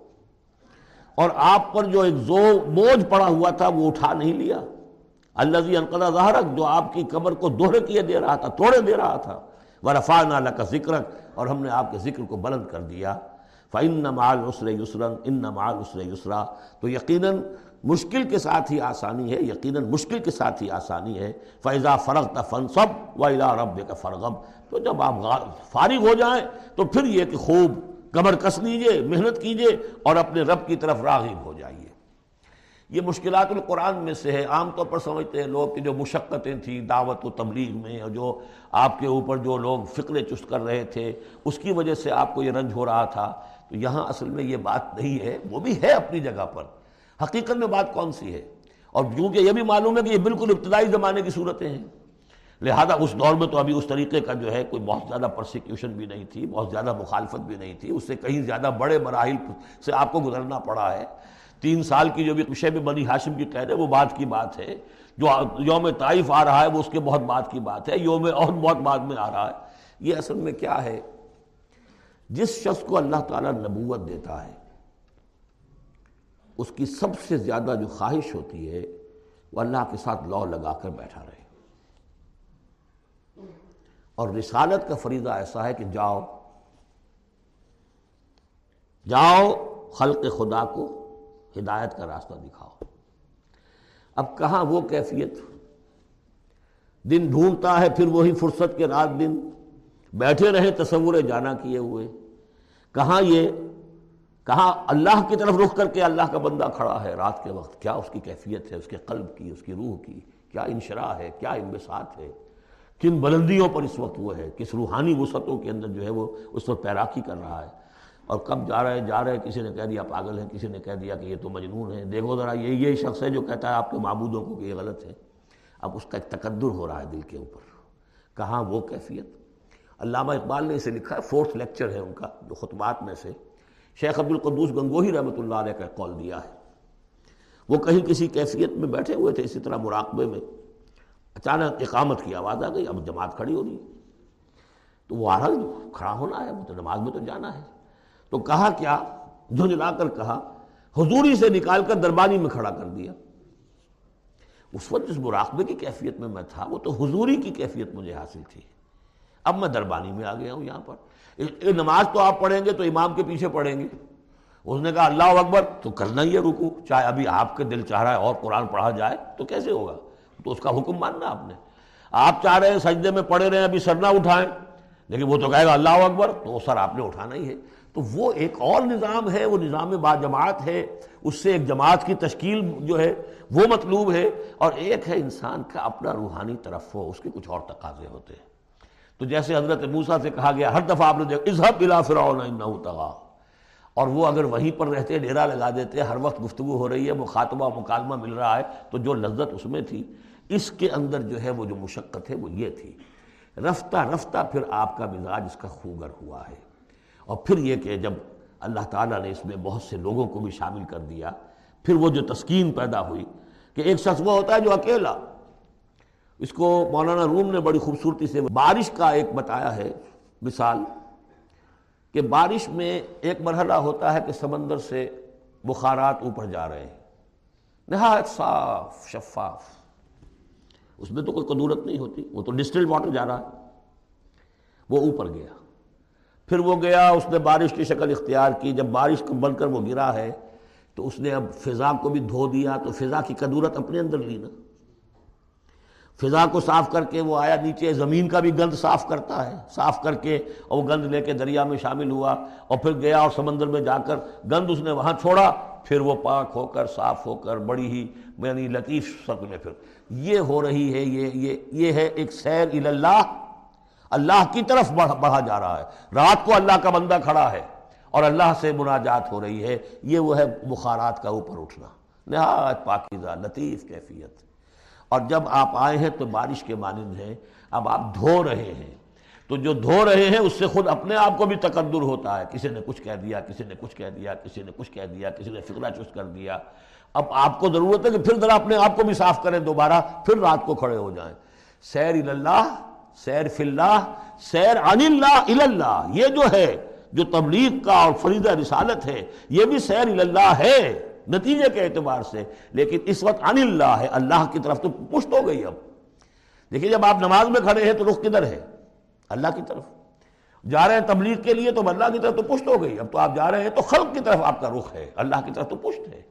اور آپ پر جو ایک زو بوجھ پڑا ہوا تھا، وہ اٹھا نہیں لیا۔ اللذی انقض ظہرک، جو آپ کی کمر کو دوہرے کیے دے رہا تھا، توڑے دے رہا تھا۔ ورفعنا لک ذکرک، اور ہم نے آپ کے ذکر کو بلند کر دیا۔ فعن مال عسر یسرن ان نمال عسر یسرا۔ تو یقیناً مشکل کے ساتھ ہی آسانی ہے، یقیناً مشکل کے ساتھ ہی آسانی ہے۔ فیضا فرغ تفن سب و الا رب کا فرغب تو جب آپ فارغ ہو جائیں تو پھر یہ کہ خوب کمر کس لیجیے، محنت کیجیے اور اپنے رب کی طرف راغب ہو جائیے۔ یہ مشکلات القرآن میں سے ہے۔ عام طور پر سمجھتے ہیں لوگ کہ جو مشقتیں تھیں دعوت و تبلیغ میں اور جو آپ کے اوپر جو لوگ فکر چست کر رہے تھے، اس کی وجہ سے آپ کو یہ رنج ہو رہا تھا۔ تو یہاں اصل میں یہ بات نہیں ہے، وہ بھی ہے اپنی جگہ پر۔ حقیقت میں بات کون سی ہے؟ اور کیونکہ یہ بھی معلوم ہے کہ یہ بالکل ابتدائی زمانے کی صورتیں ہیں، لہذا اس دور میں تو ابھی اس طریقے کا جو ہے کوئی بہت زیادہ پرسیکیوشن بھی نہیں تھی، بہت زیادہ مخالفت بھی نہیں تھی، اس سے کہیں زیادہ بڑے مراحل سے آپ کو گزرنا پڑا ہے۔ تین سال کی جو بھی کشے میں بنی ہاشم کی قید ہے، وہ بات کی بات ہے۔ جو یوم طائف آ رہا ہے، وہ اس کے بہت بات کی بات ہے۔ یوم اور بہت بعد میں آ رہا ہے۔ یہ اصل میں کیا ہے؟ جس شخص کو اللہ تعالیٰ نبوت دیتا ہے اس کی سب سے زیادہ جو خواہش ہوتی ہے وہ اللہ کے ساتھ لو لگا کر بیٹھا رہے۔ اور رسالت کا فریضہ ایسا ہے کہ جاؤ جاؤ خلق خدا کو ہدایت کا راستہ دکھاؤ۔ اب کہاں وہ کیفیت؟ دن ڈھونڈتا ہے، پھر وہی فرصت کے رات دن۔ بیٹھے رہے تصور جانا کیے ہوئے۔ کہاں یہ کہاں اللہ کی طرف رخ کر کے اللہ کا بندہ کھڑا ہے، رات کے وقت کیا اس کی کیفیت ہے، اس کے قلب کی، اس کی روح کی، کیا انشراح ہے، کیا انبساط ہے، کن بلندیوں پر اس وقت وہ ہے، کس روحانی وسعتوں کے اندر جو ہے وہ اس وقت پیراکی کر رہا ہے، اور کب جا رہے جا رہے، کسی نے کہہ دیا پاگل ہے، کسی نے کہہ دیا کہ یہ تو مجنون ہے، دیکھو ذرا، یہ یہ شخص ہے جو کہتا ہے آپ کے معبودوں کو کہ یہ غلط ہے، اب اس کا ایک تقدر ہو رہا ہے دل کے اوپر، کہاں وہ کیفیت، علامہ اقبال نے اسے لکھا ہے، فورتھ لیکچر ہے ان کا، جو خطبات میں سے شیخ عبد القدوس گنگوہی رحمۃ اللہ علیہ کا قول دیا ہے۔ وہ کہیں کسی کیفیت میں بیٹھے ہوئے تھے، اسی طرح مراقبے میں اچانک اقامت کی آواز آ گئی، اب جماعت کھڑی ہو رہی تو وہ آ کھڑا ہونا ہے تو نماز میں تو جانا ہے۔ تو کہا کیا؟ جھنجلا کر کہا، حضوری سے نکال کر دربانی میں کھڑا کر دیا۔ اس وقت جس مراقبے کی کیفیت میں میں تھا، وہ تو حضوری کی کیفیت مجھے حاصل تھی۔ اب میں دربانی میں آ گیا ہوں یہاں پر۔ نماز تو آپ پڑھیں گے تو امام کے پیچھے پڑھیں گے۔ اس نے کہا، اللہ اکبر، تو کرنا ہی ہے رکو چاہے ابھی آپ کے دل چاہ رہا ہے اور قرآن پڑھا جائے تو کیسے ہوگا؟ تو اس کا حکم ماننا آپ نے۔ آپ چاہ رہے ہیں سجدے میں پڑھے رہے ہیں ابھی سر نہ اٹھائیں۔ لیکن وہ تو کہے گا، اللہ اکبر، تو وہ سر آپ نے اٹھانا ہی ہے۔ تو وہ ایک اور نظام ہے، وہ نظام با جماعت ہے۔ اس سے ایک جماعت کی تشکیل جو ہے، وہ مطلوب ہے۔ اور ایک ہے انسان کا اپنا روحانی طرف ہو اس کے کچھ اور تقاضے ہوتے ہیں۔ تو جیسے حضرت موسیٰ سے کہا گیا، ہر دفعہ آپ نے دیکھا اظہب الى فرعون انہو تغا اور وہ اگر وہیں پر رہتے ڈیرا لگا دیتے، ہر وقت گفتگو ہو رہی ہے مخاطبہ مکالمہ مل رہا ہے، تو جو لذت اس میں تھی، اس کے اندر جو ہے، وہ جو مشقت ہے، وہ یہ تھی۔ رفتہ رفتہ پھر آپ کا مزاج اس کا خوگر ہوا ہے۔ اور پھر یہ کہ جب اللہ تعالیٰ نے اس میں بہت سے لوگوں کو بھی شامل کر دیا، پھر وہ جو تسکین پیدا ہوئی کہ ایک شخص وہ ہوتا ہے جو اکیلا اس کو مولانا روم نے بڑی خوبصورتی سے بارش کا ایک بتایا ہے، مثال کہ بارش میں ایک مرحلہ ہوتا ہے کہ سمندر سے بخارات اوپر جا رہے ہیں۔ نہایت صاف، شفاف۔ اس میں تو کوئی قدورت نہیں ہوتی، وہ تو ڈسٹل واٹر جا رہا ہے۔ وہ اوپر گیا۔ پھر وہ گیا، اس نے بارش کی شکل اختیار کی۔ جب بارش کو بن کر وہ گرا ہے تو اس نے اب فضا کو بھی دھو دیا، تو فضا کی قدورت اپنے اندر لی نا۔ فضا کو صاف کر کے وہ آیا نیچے، زمین کا بھی گند صاف کرتا ہے، صاف کر کے اور وہ گند لے کے دریا میں شامل ہوا اور پھر گیا اور سمندر میں جا کر گند اس نے وہاں چھوڑا، پھر وہ پاک ہو کر، صاف ہو کر، بڑی ہی یعنی لطیف شکل میں پھر۔ یہ ہو رہی ہے، یہ یہ یہ ہے ایک سیر اللہ۔ اللہ کی طرف بڑھا جا رہا ہے۔ رات کو اللہ کا بندہ کھڑا ہے اور اللہ سے مناجات ہو رہی ہے۔ یہ وہ ہے بخارات کا اوپر اٹھنا۔ نہایت پاکیزہ، لطیف کیفیت۔ اور جب آپ آئے ہیں تو بارش کے مانند ہیں، اب آپ دھو رہے ہیں۔ تو جو دھو رہے ہیں، اس سے خود اپنے آپ کو بھی تقدر ہوتا ہے۔ کسی نے کچھ کہہ دیا، کسی نے کچھ کہہ دیا، کسی نے کچھ کہہ دیا، کسی نے فکرہ چست کر دیا۔ اب آپ کو ضرورت ہے کہ پھر ذرا اپنے آپ کو بھی صاف کریں دوبارہ، پھر رات کو کھڑے ہو جائیں۔ سیر اللہ، سیر فی اللہ، سیر عن اللہ اللہ۔ یہ جو ہے، جو تبلیغ کا اور فریدہ رسالت ہے، یہ بھی سیر اللہ ہے۔ نتیجے کے اعتبار سے، لیکن اس وقت عن اللہ ہے اللہ کی طرف تو پشت ہو گئی اب۔ دیکھیے، جب آپ نماز میں کھڑے ہیں تو رخ کدھر ہے؟ اللہ کی طرف۔ جا رہے ہیں تبلیغ کے لیے تو اللہ کی طرف تو پشت ہو گئی۔ اب تو آپ جا رہے ہیں تو خلق کی طرف آپ کا رخ ہے۔ اللہ کی طرف تو پشت ہے۔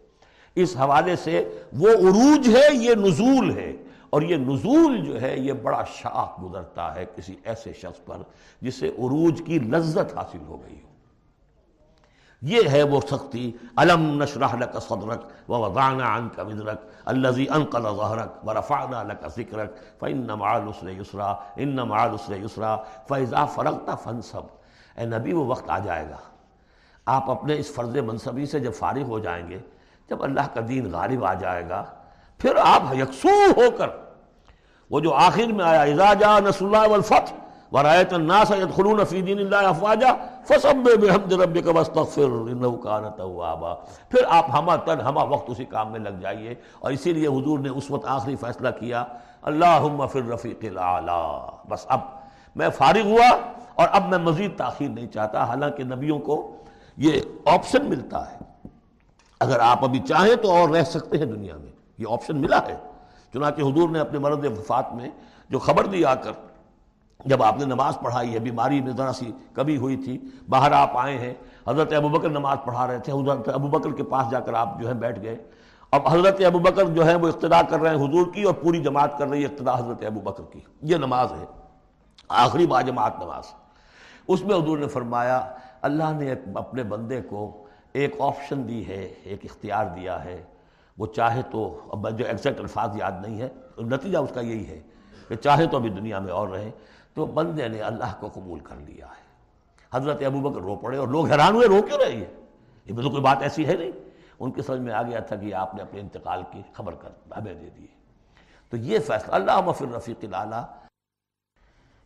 اس حوالے سے وہ عروج ہے، یہ نزول ہے۔ اور یہ نزول جو ہے، یہ بڑا شاخ گزرتا ہے کسی ایسے شخص پر جسے عروج کی لذت حاصل ہو گئی ہو۔ یہ ہے وہ سختی۔ علم نشرح لک صدرک ووضعنا عنک وزرک الذي انقل ظهرك ورفعنا لك ذکرک فإن مع العسر يسرا ان مع العسر يسرا فإذا فرغت فانصب۔ اے نبی، وہ وقت آ جائے گا۔ آپ اپنے اس فرض منصبی سے جب فارغ ہو جائیں گے، جب اللہ کا دین غالب آ جائے گا، پھر آپ یکسو ہو کر، وہ جو آخر میں آیا، اذا جاء نصر اللہ والفتح ورایت الناس يدخلون في دین اللہ افواجا فسبح بحمد ربك واستغفر انه كان توابا۔ پھر آپ ہمہ تن، ہمہ وقت اسی کام میں لگ جائیے۔ اور اسی لیے حضور نے اس وقت آخری فیصلہ کیا، اللہم فی الرفیق الاعلی بس اب میں فارغ ہوا اور اب میں مزید تاخیر نہیں چاہتا، حالانکہ نبیوں کو یہ آپشن ملتا ہے۔ اگر آپ ابھی چاہیں تو اور رہ سکتے ہیں دنیا میں، یہ آپشن ملا ہے۔ چنانچہ حضور نے اپنے مرد وفات میں جو خبر دی آ کر جب آپ نے نماز پڑھائی ہے، بیماری میں ذرا سی کبھی ہوئی تھی، باہر آپ آئے ہیں، حضرت ابوبکر نماز پڑھا رہے تھے، حضرت ابوبکر کے پاس جا کر آپ جو ہے بیٹھ گئے۔ اب حضرت ابوبکر جو ہے وہ اقتدا کر رہے ہیں حضور کی اور پوری جماعت کر رہی ہے اقتدا حضرت ابوبکر کی۔ یہ نماز ہے، آخری با جماعت نماز۔ اس میں حضور نے فرمایا، اللہ نے اپنے بندے کو ایک آپشن دی ہے، ایک اختیار دیا ہے۔ وہ چاہے تو، اب جو ایگزیکٹ الفاظ یاد نہیں ہے، نتیجہ اس کا یہی ہے کہ چاہے تو ابھی دنیا میں اور رہے۔ تو بندے نے اللہ کو قبول کر لیا ہے۔ حضرت ابو بکر رو پڑے اور لوگ حیران ہوئے، رو کیوں رہے ہیں؟ یہ تو کوئی بات ایسی ہے نہیں۔ ان کے سمجھ میں آ گیا تھا کہ آپ نے اپنے انتقال کی خبر کر ہمیں دے دی۔ تو یہ فیصلہ اللہ مفر رفیق اللہ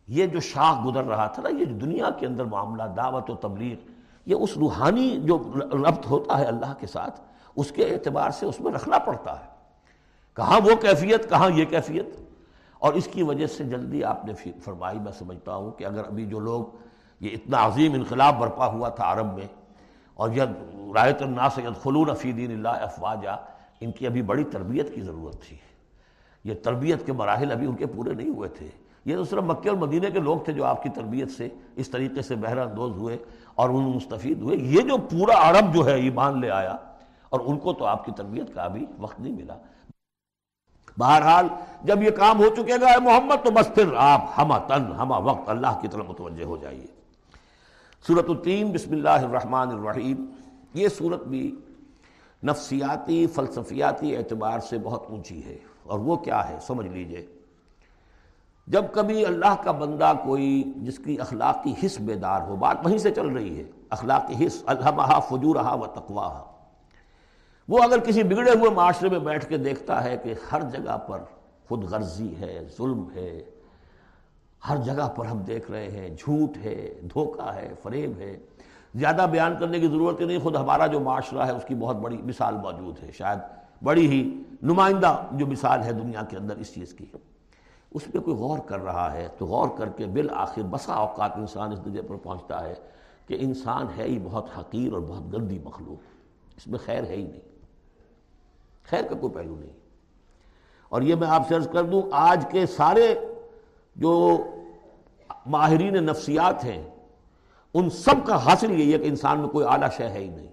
یہ جو شاخ گزر رہا تھا نا، یہ جو دنیا کے اندر معاملہ، دعوت و تبلیغ، یہ اس روحانی جو ربط ہوتا ہے اللہ کے ساتھ، اس کے اعتبار سے اس میں رکھنا پڑتا ہے۔ کہاں وہ کیفیت، کہاں یہ کیفیت؟ اور اس کی وجہ سے جلدی آپ نے فرمائی، میں سمجھتا ہوں کہ اگر ابھی جو لوگ یہ اتنا عظیم انقلاب برپا ہوا تھا عرب میں، اور یہ رایت الناس ید خلون فی دین اللہ افواجہ ان کی ابھی بڑی تربیت کی ضرورت تھی۔ یہ تربیت کے مراحل ابھی ان کے پورے نہیں ہوئے تھے۔ یہ تو صرف مکہ اور مدینہ کے لوگ تھے جو آپ کی تربیت سے اس طریقے سے بہرہ اندوز ہوئے اور ان مستفید ہوئے۔ یہ جو پورا عرب جو ہے، ایمان لے آیا اور ان کو تو آپ کی تربیت کا ابھی وقت نہیں ملا۔ بہرحال جب یہ کام ہو چکے گا محمد تو بس پھر آپ ہمہ تن ہمہ وقت اللہ کی طرف متوجہ ہو جائیے۔ صورت التین، بسم اللہ الرحمن الرحیم۔ یہ صورت بھی نفسیاتی، فلسفیاتی اعتبار سے بہت اونچی ہے۔ اور وہ کیا ہے؟ سمجھ لیجیے۔ جب کبھی اللہ کا بندہ کوئی جس کی اخلاقی حص بیدار ہو، بات وہیں سے چل رہی ہے۔ اخلاقی حص الحمہ فجورہا و تقواہا۔ وہ اگر کسی بگڑے ہوئے معاشرے میں بیٹھ کے دیکھتا ہے کہ ہر جگہ پر خود غرضی ہے، ظلم ہے، ہر جگہ پر ہم دیکھ رہے ہیں، جھوٹ ہے، دھوکہ ہے، فریب ہے، زیادہ بیان کرنے کی ضرورت ہی نہیں، خود ہمارا جو معاشرہ ہے، اس کی بہت بڑی مثال موجود ہے، شاید بڑی ہی نمائندہ جو مثال ہے دنیا کے اندر اس چیز کی۔ اس پہ کوئی غور کر رہا ہے تو غور کر کے بالآخر بسا اوقات انسان اس درجے پر پہنچتا ہے کہ انسان ہے ہی بہت حقیر اور بہت گندی مخلوق۔ اس میں خیر ہے ہی نہیں۔ خیر کا کوئی پہلو نہیں۔ اور یہ میں آپ سے عرض کر دوں، آج کے سارے جو ماہرین نفسیات ہیں، ان سب کا حاصل یہی ہے کہ انسان میں کوئی اعلیٰ شے ہے ہی نہیں۔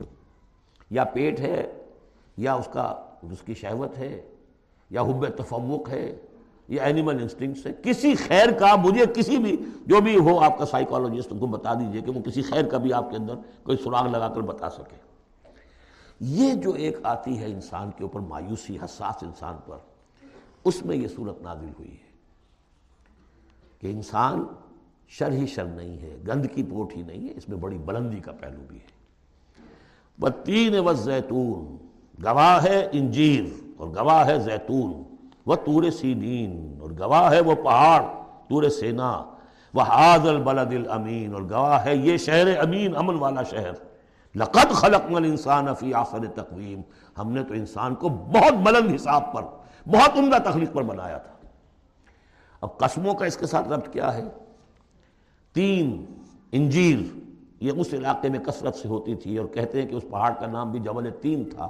یا پیٹ ہے، یا اس کا، اس کی شہوت ہے، یا حب تفوق ہے یہ اینیمل انسٹنگس ہے۔ کسی خیر کا مجھے کسی بھی، جو بھی ہو، آپ کا سائیکالوجسٹ ان کو بتا دیجیے کہ وہ کسی خیر کا بھی آپ کے اندر کوئی سراغ لگا کر بتا سکے۔ یہ جو ایک آتی ہے انسان کے اوپر مایوسی، حساس انسان پر، اس میں یہ صورت نازل ہوئی ہے کہ انسان شر ہی شر نہیں ہے، گند کی پوٹ ہی نہیں ہے، اس میں بڑی بلندی کا پہلو بھی ہے۔ وہ تین و زیتون گواہ ہے انجیر اور گواہ ہے زیتون وہ تور سینین اور گواہ ہے وہ پہاڑ تور سینا۔ وہ حاض البلد الامین اور گواہ ہے یہ شہر امین، امن والا شہر۔ لقد خلقنا الانسان فی آخر تقویم۔ ہم نے تو انسان کو بہت بلند حساب پر، بہت عمدہ تخلیق پر بنایا تھا۔ اب قسموں کا اس کے ساتھ ربط کیا ہے؟ تین انجیر، یہ اس علاقے میں کثرت سے ہوتی تھی اور کہتے ہیں کہ اس پہاڑ کا نام بھی جبل تین تھا،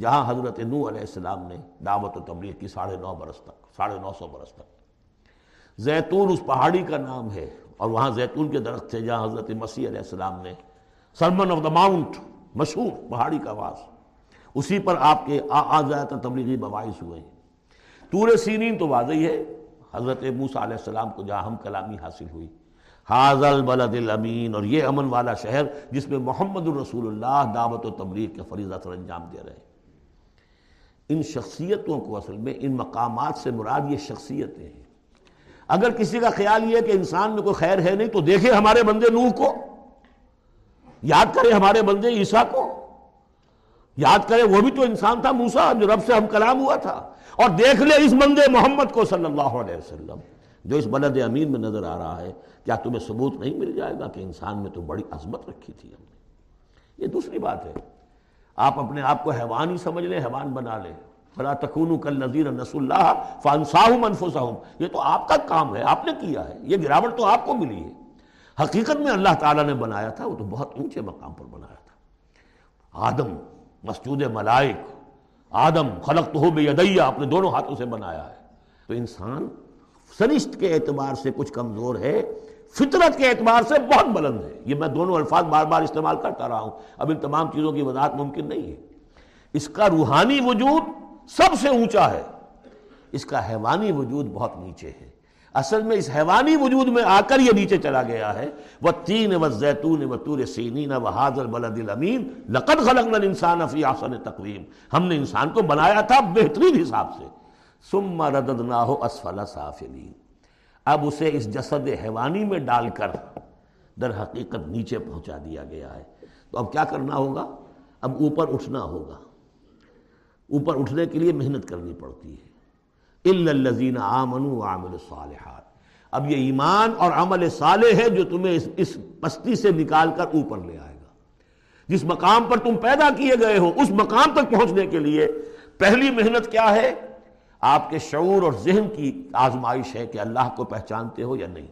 جہاں حضرت نو علیہ السلام نے دعوت و تبلیغ کی ساڑھے نو برس تک، ساڑھے نو سو برس تک۔ زیتون اس پہاڑی کا نام ہے اور وہاں زیتون کے درخت تھے، جہاں حضرت مسیح علیہ السلام نے سرمن آف دا ماؤنٹ مشہور پہاڑی کا آواز اسی پر آپ کے آزاد تبلیغی بواعث ہوئے ہیں. تور سینین تو واضح ہے. حضرت موسیٰ علیہ السلام کو جہاں ہم کلامی حاصل ہوئی. حاضل بلد الامین اور یہ امن والا شہر جس میں محمد الرسول اللہ دعوت و تبلیغ کے فریضہ سر انجام دے رہے ان شخصیتوں کو اصل میں ان مقامات سے مراد یہ شخصیتیں ہیں. اگر کسی کا خیال یہ کہ انسان میں کوئی خیر ہے نہیں تو دیکھے ہمارے بندے نوح کو. یاد کرے ہمارے بندے عیسیٰ کو۔ یاد کرے، وہ بھی تو انسان تھا موسا جو رب سے ہم کلام ہوا تھا۔ اور دیکھ لے اس بندے محمد کو صلی اللہ علیہ وسلم، جو اس بلد امین میں نظر آ رہا ہے۔ کیا تمہیں ثبوت نہیں مل جائے گا کہ انسان میں تو بڑی عظمت رکھی تھی ہم نے؟ یہ دوسری بات ہے۔ آپ اپنے آپ کو حیوان ہی سمجھ لیں، حیوان بنا لیں۔ فلا تکون کل نذیر نس اللہ فانساہم انفسہم۔ یہ تو آپ کا کام ہے، آپ نے کیا ہے۔ یہ گراوٹ تو آپ کو ملی ہے۔ حقیقت میں اللہ تعالیٰ نے بنایا تھا، وہ تو بہت اونچے مقام پر بنایا تھا۔ آدم، مسجود ملائک، آدم خلق تو ہو بے اپنے دونوں ہاتھوں سے بنایا ہے۔ تو انسان سرشت کے اعتبار سے کچھ کمزور ہے، فطرت کے اعتبار سے بہت بلند ہے۔ یہ میں دونوں الفاظ بار بار استعمال کرتا رہا ہوں۔ اب ان تمام چیزوں کی وضاحت ممکن نہیں ہے۔ اس کا روحانی وجود سب سے اونچا ہے۔ اس کا حیوانی وجود بہت نیچے ہے۔ اصل میں اس حیوانی وجود میں آ کر یہ نیچے چلا گیا ہے۔ وہ تین و زیتون و تور سینین و حاضر بلد الامین۔ لقد خلقنا الانسان فی احسن تقویم۔ ہم نے انسان کو بنایا تھا بہترین حساب سے۔ ثم رددناہ اسفل سافلین۔ اب اسے اس جسد حیوانی میں ڈال کر در حقیقت نیچے پہنچا دیا گیا ہے۔ تو اب کیا کرنا ہوگا؟ اب اوپر اٹھنا ہوگا۔ اوپر اٹھنے کے لیے محنت کرنی پڑتی ہے۔ الزین آمن عامل الصالحات اب یہ ایمان اور عمل صالح ہے جو تمہیں اس پستی سے نکال کر اوپر لے آئے گا۔ جس مقام پر تم پیدا کیے گئے ہو، اس مقام تک پہنچنے کے لیے پہلی محنت کیا ہے؟ آپ کے شعور اور ذہن کی آزمائش ہے کہ اللہ کو پہچانتے ہو یا نہیں۔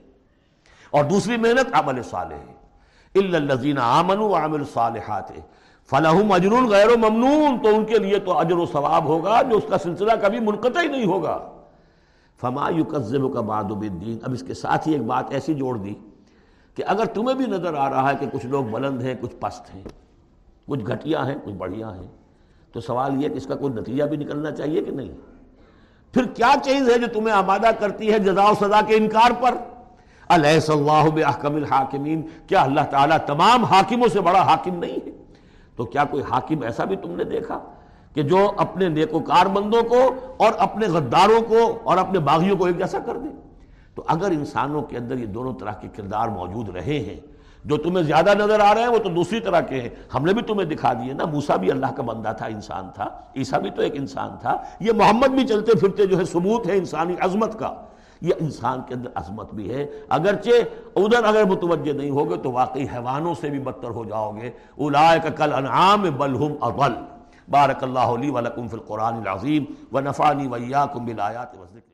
اور دوسری محنت عمل صالح ہے۔ الزین آمن و عامل صالحات فلاحم اجر غیر و ممنون تو ان کے لیے تو اجر و ثواب ہوگا جو اس کا سلسلہ کبھی منقطع ہی نہیں ہوگا۔ فما یکذب کا باد الدین اب اس کے ساتھ ہی ایک بات ایسی جوڑ دی کہ اگر تمہیں بھی نظر آ رہا ہے کہ کچھ لوگ بلند ہیں، کچھ پست ہیں، کچھ گھٹیا ہیں، کچھ بڑھیا ہیں، تو سوال یہ کہ اس کا کوئی نتیجہ بھی نکلنا چاہیے کہ نہیں؟ پھر کیا چیز ہے جو تمہیں آمادہ کرتی ہے جزا و سزا کے انکار پر؟ علیہ اللہ بحکم الحاکمین کیا اللہ تعالیٰ تمام حاکموں سے بڑا حاکم نہیں ہے؟ تو کیا کوئی حاکم ایسا بھی تم نے دیکھا کہ جو اپنے نیکوکار بندوں کو اور اپنے غداروں کو اور اپنے باغیوں کو ایک جیسا کر دے؟ تو اگر انسانوں کے اندر یہ دونوں طرح کے کردار موجود رہے ہیں، جو تمہیں زیادہ نظر آ رہے ہیں، وہ تو دوسری طرح کے ہیں۔ ہم نے بھی تمہیں دکھا دیے نا موسا بھی اللہ کا بندہ تھا، انسان تھا، عیسیٰ بھی تو ایک انسان تھا۔ یہ محمد بھی چلتے پھرتے جو ہے، ثبوت ہے انسانی عظمت کا۔ یہ انسان کے اندر عظمت بھی ہے۔ اگرچہ ادھر اگر متوجہ نہیں ہوگے تو واقعی حیوانوں سے بھی بدتر ہو جاؤ گے۔ اولائک کل انعام بلہم اضل۔ بارک اللہ لی ولکم فی القرآن العظیم۔ ونفعنی ویاکم بالآیات وذکر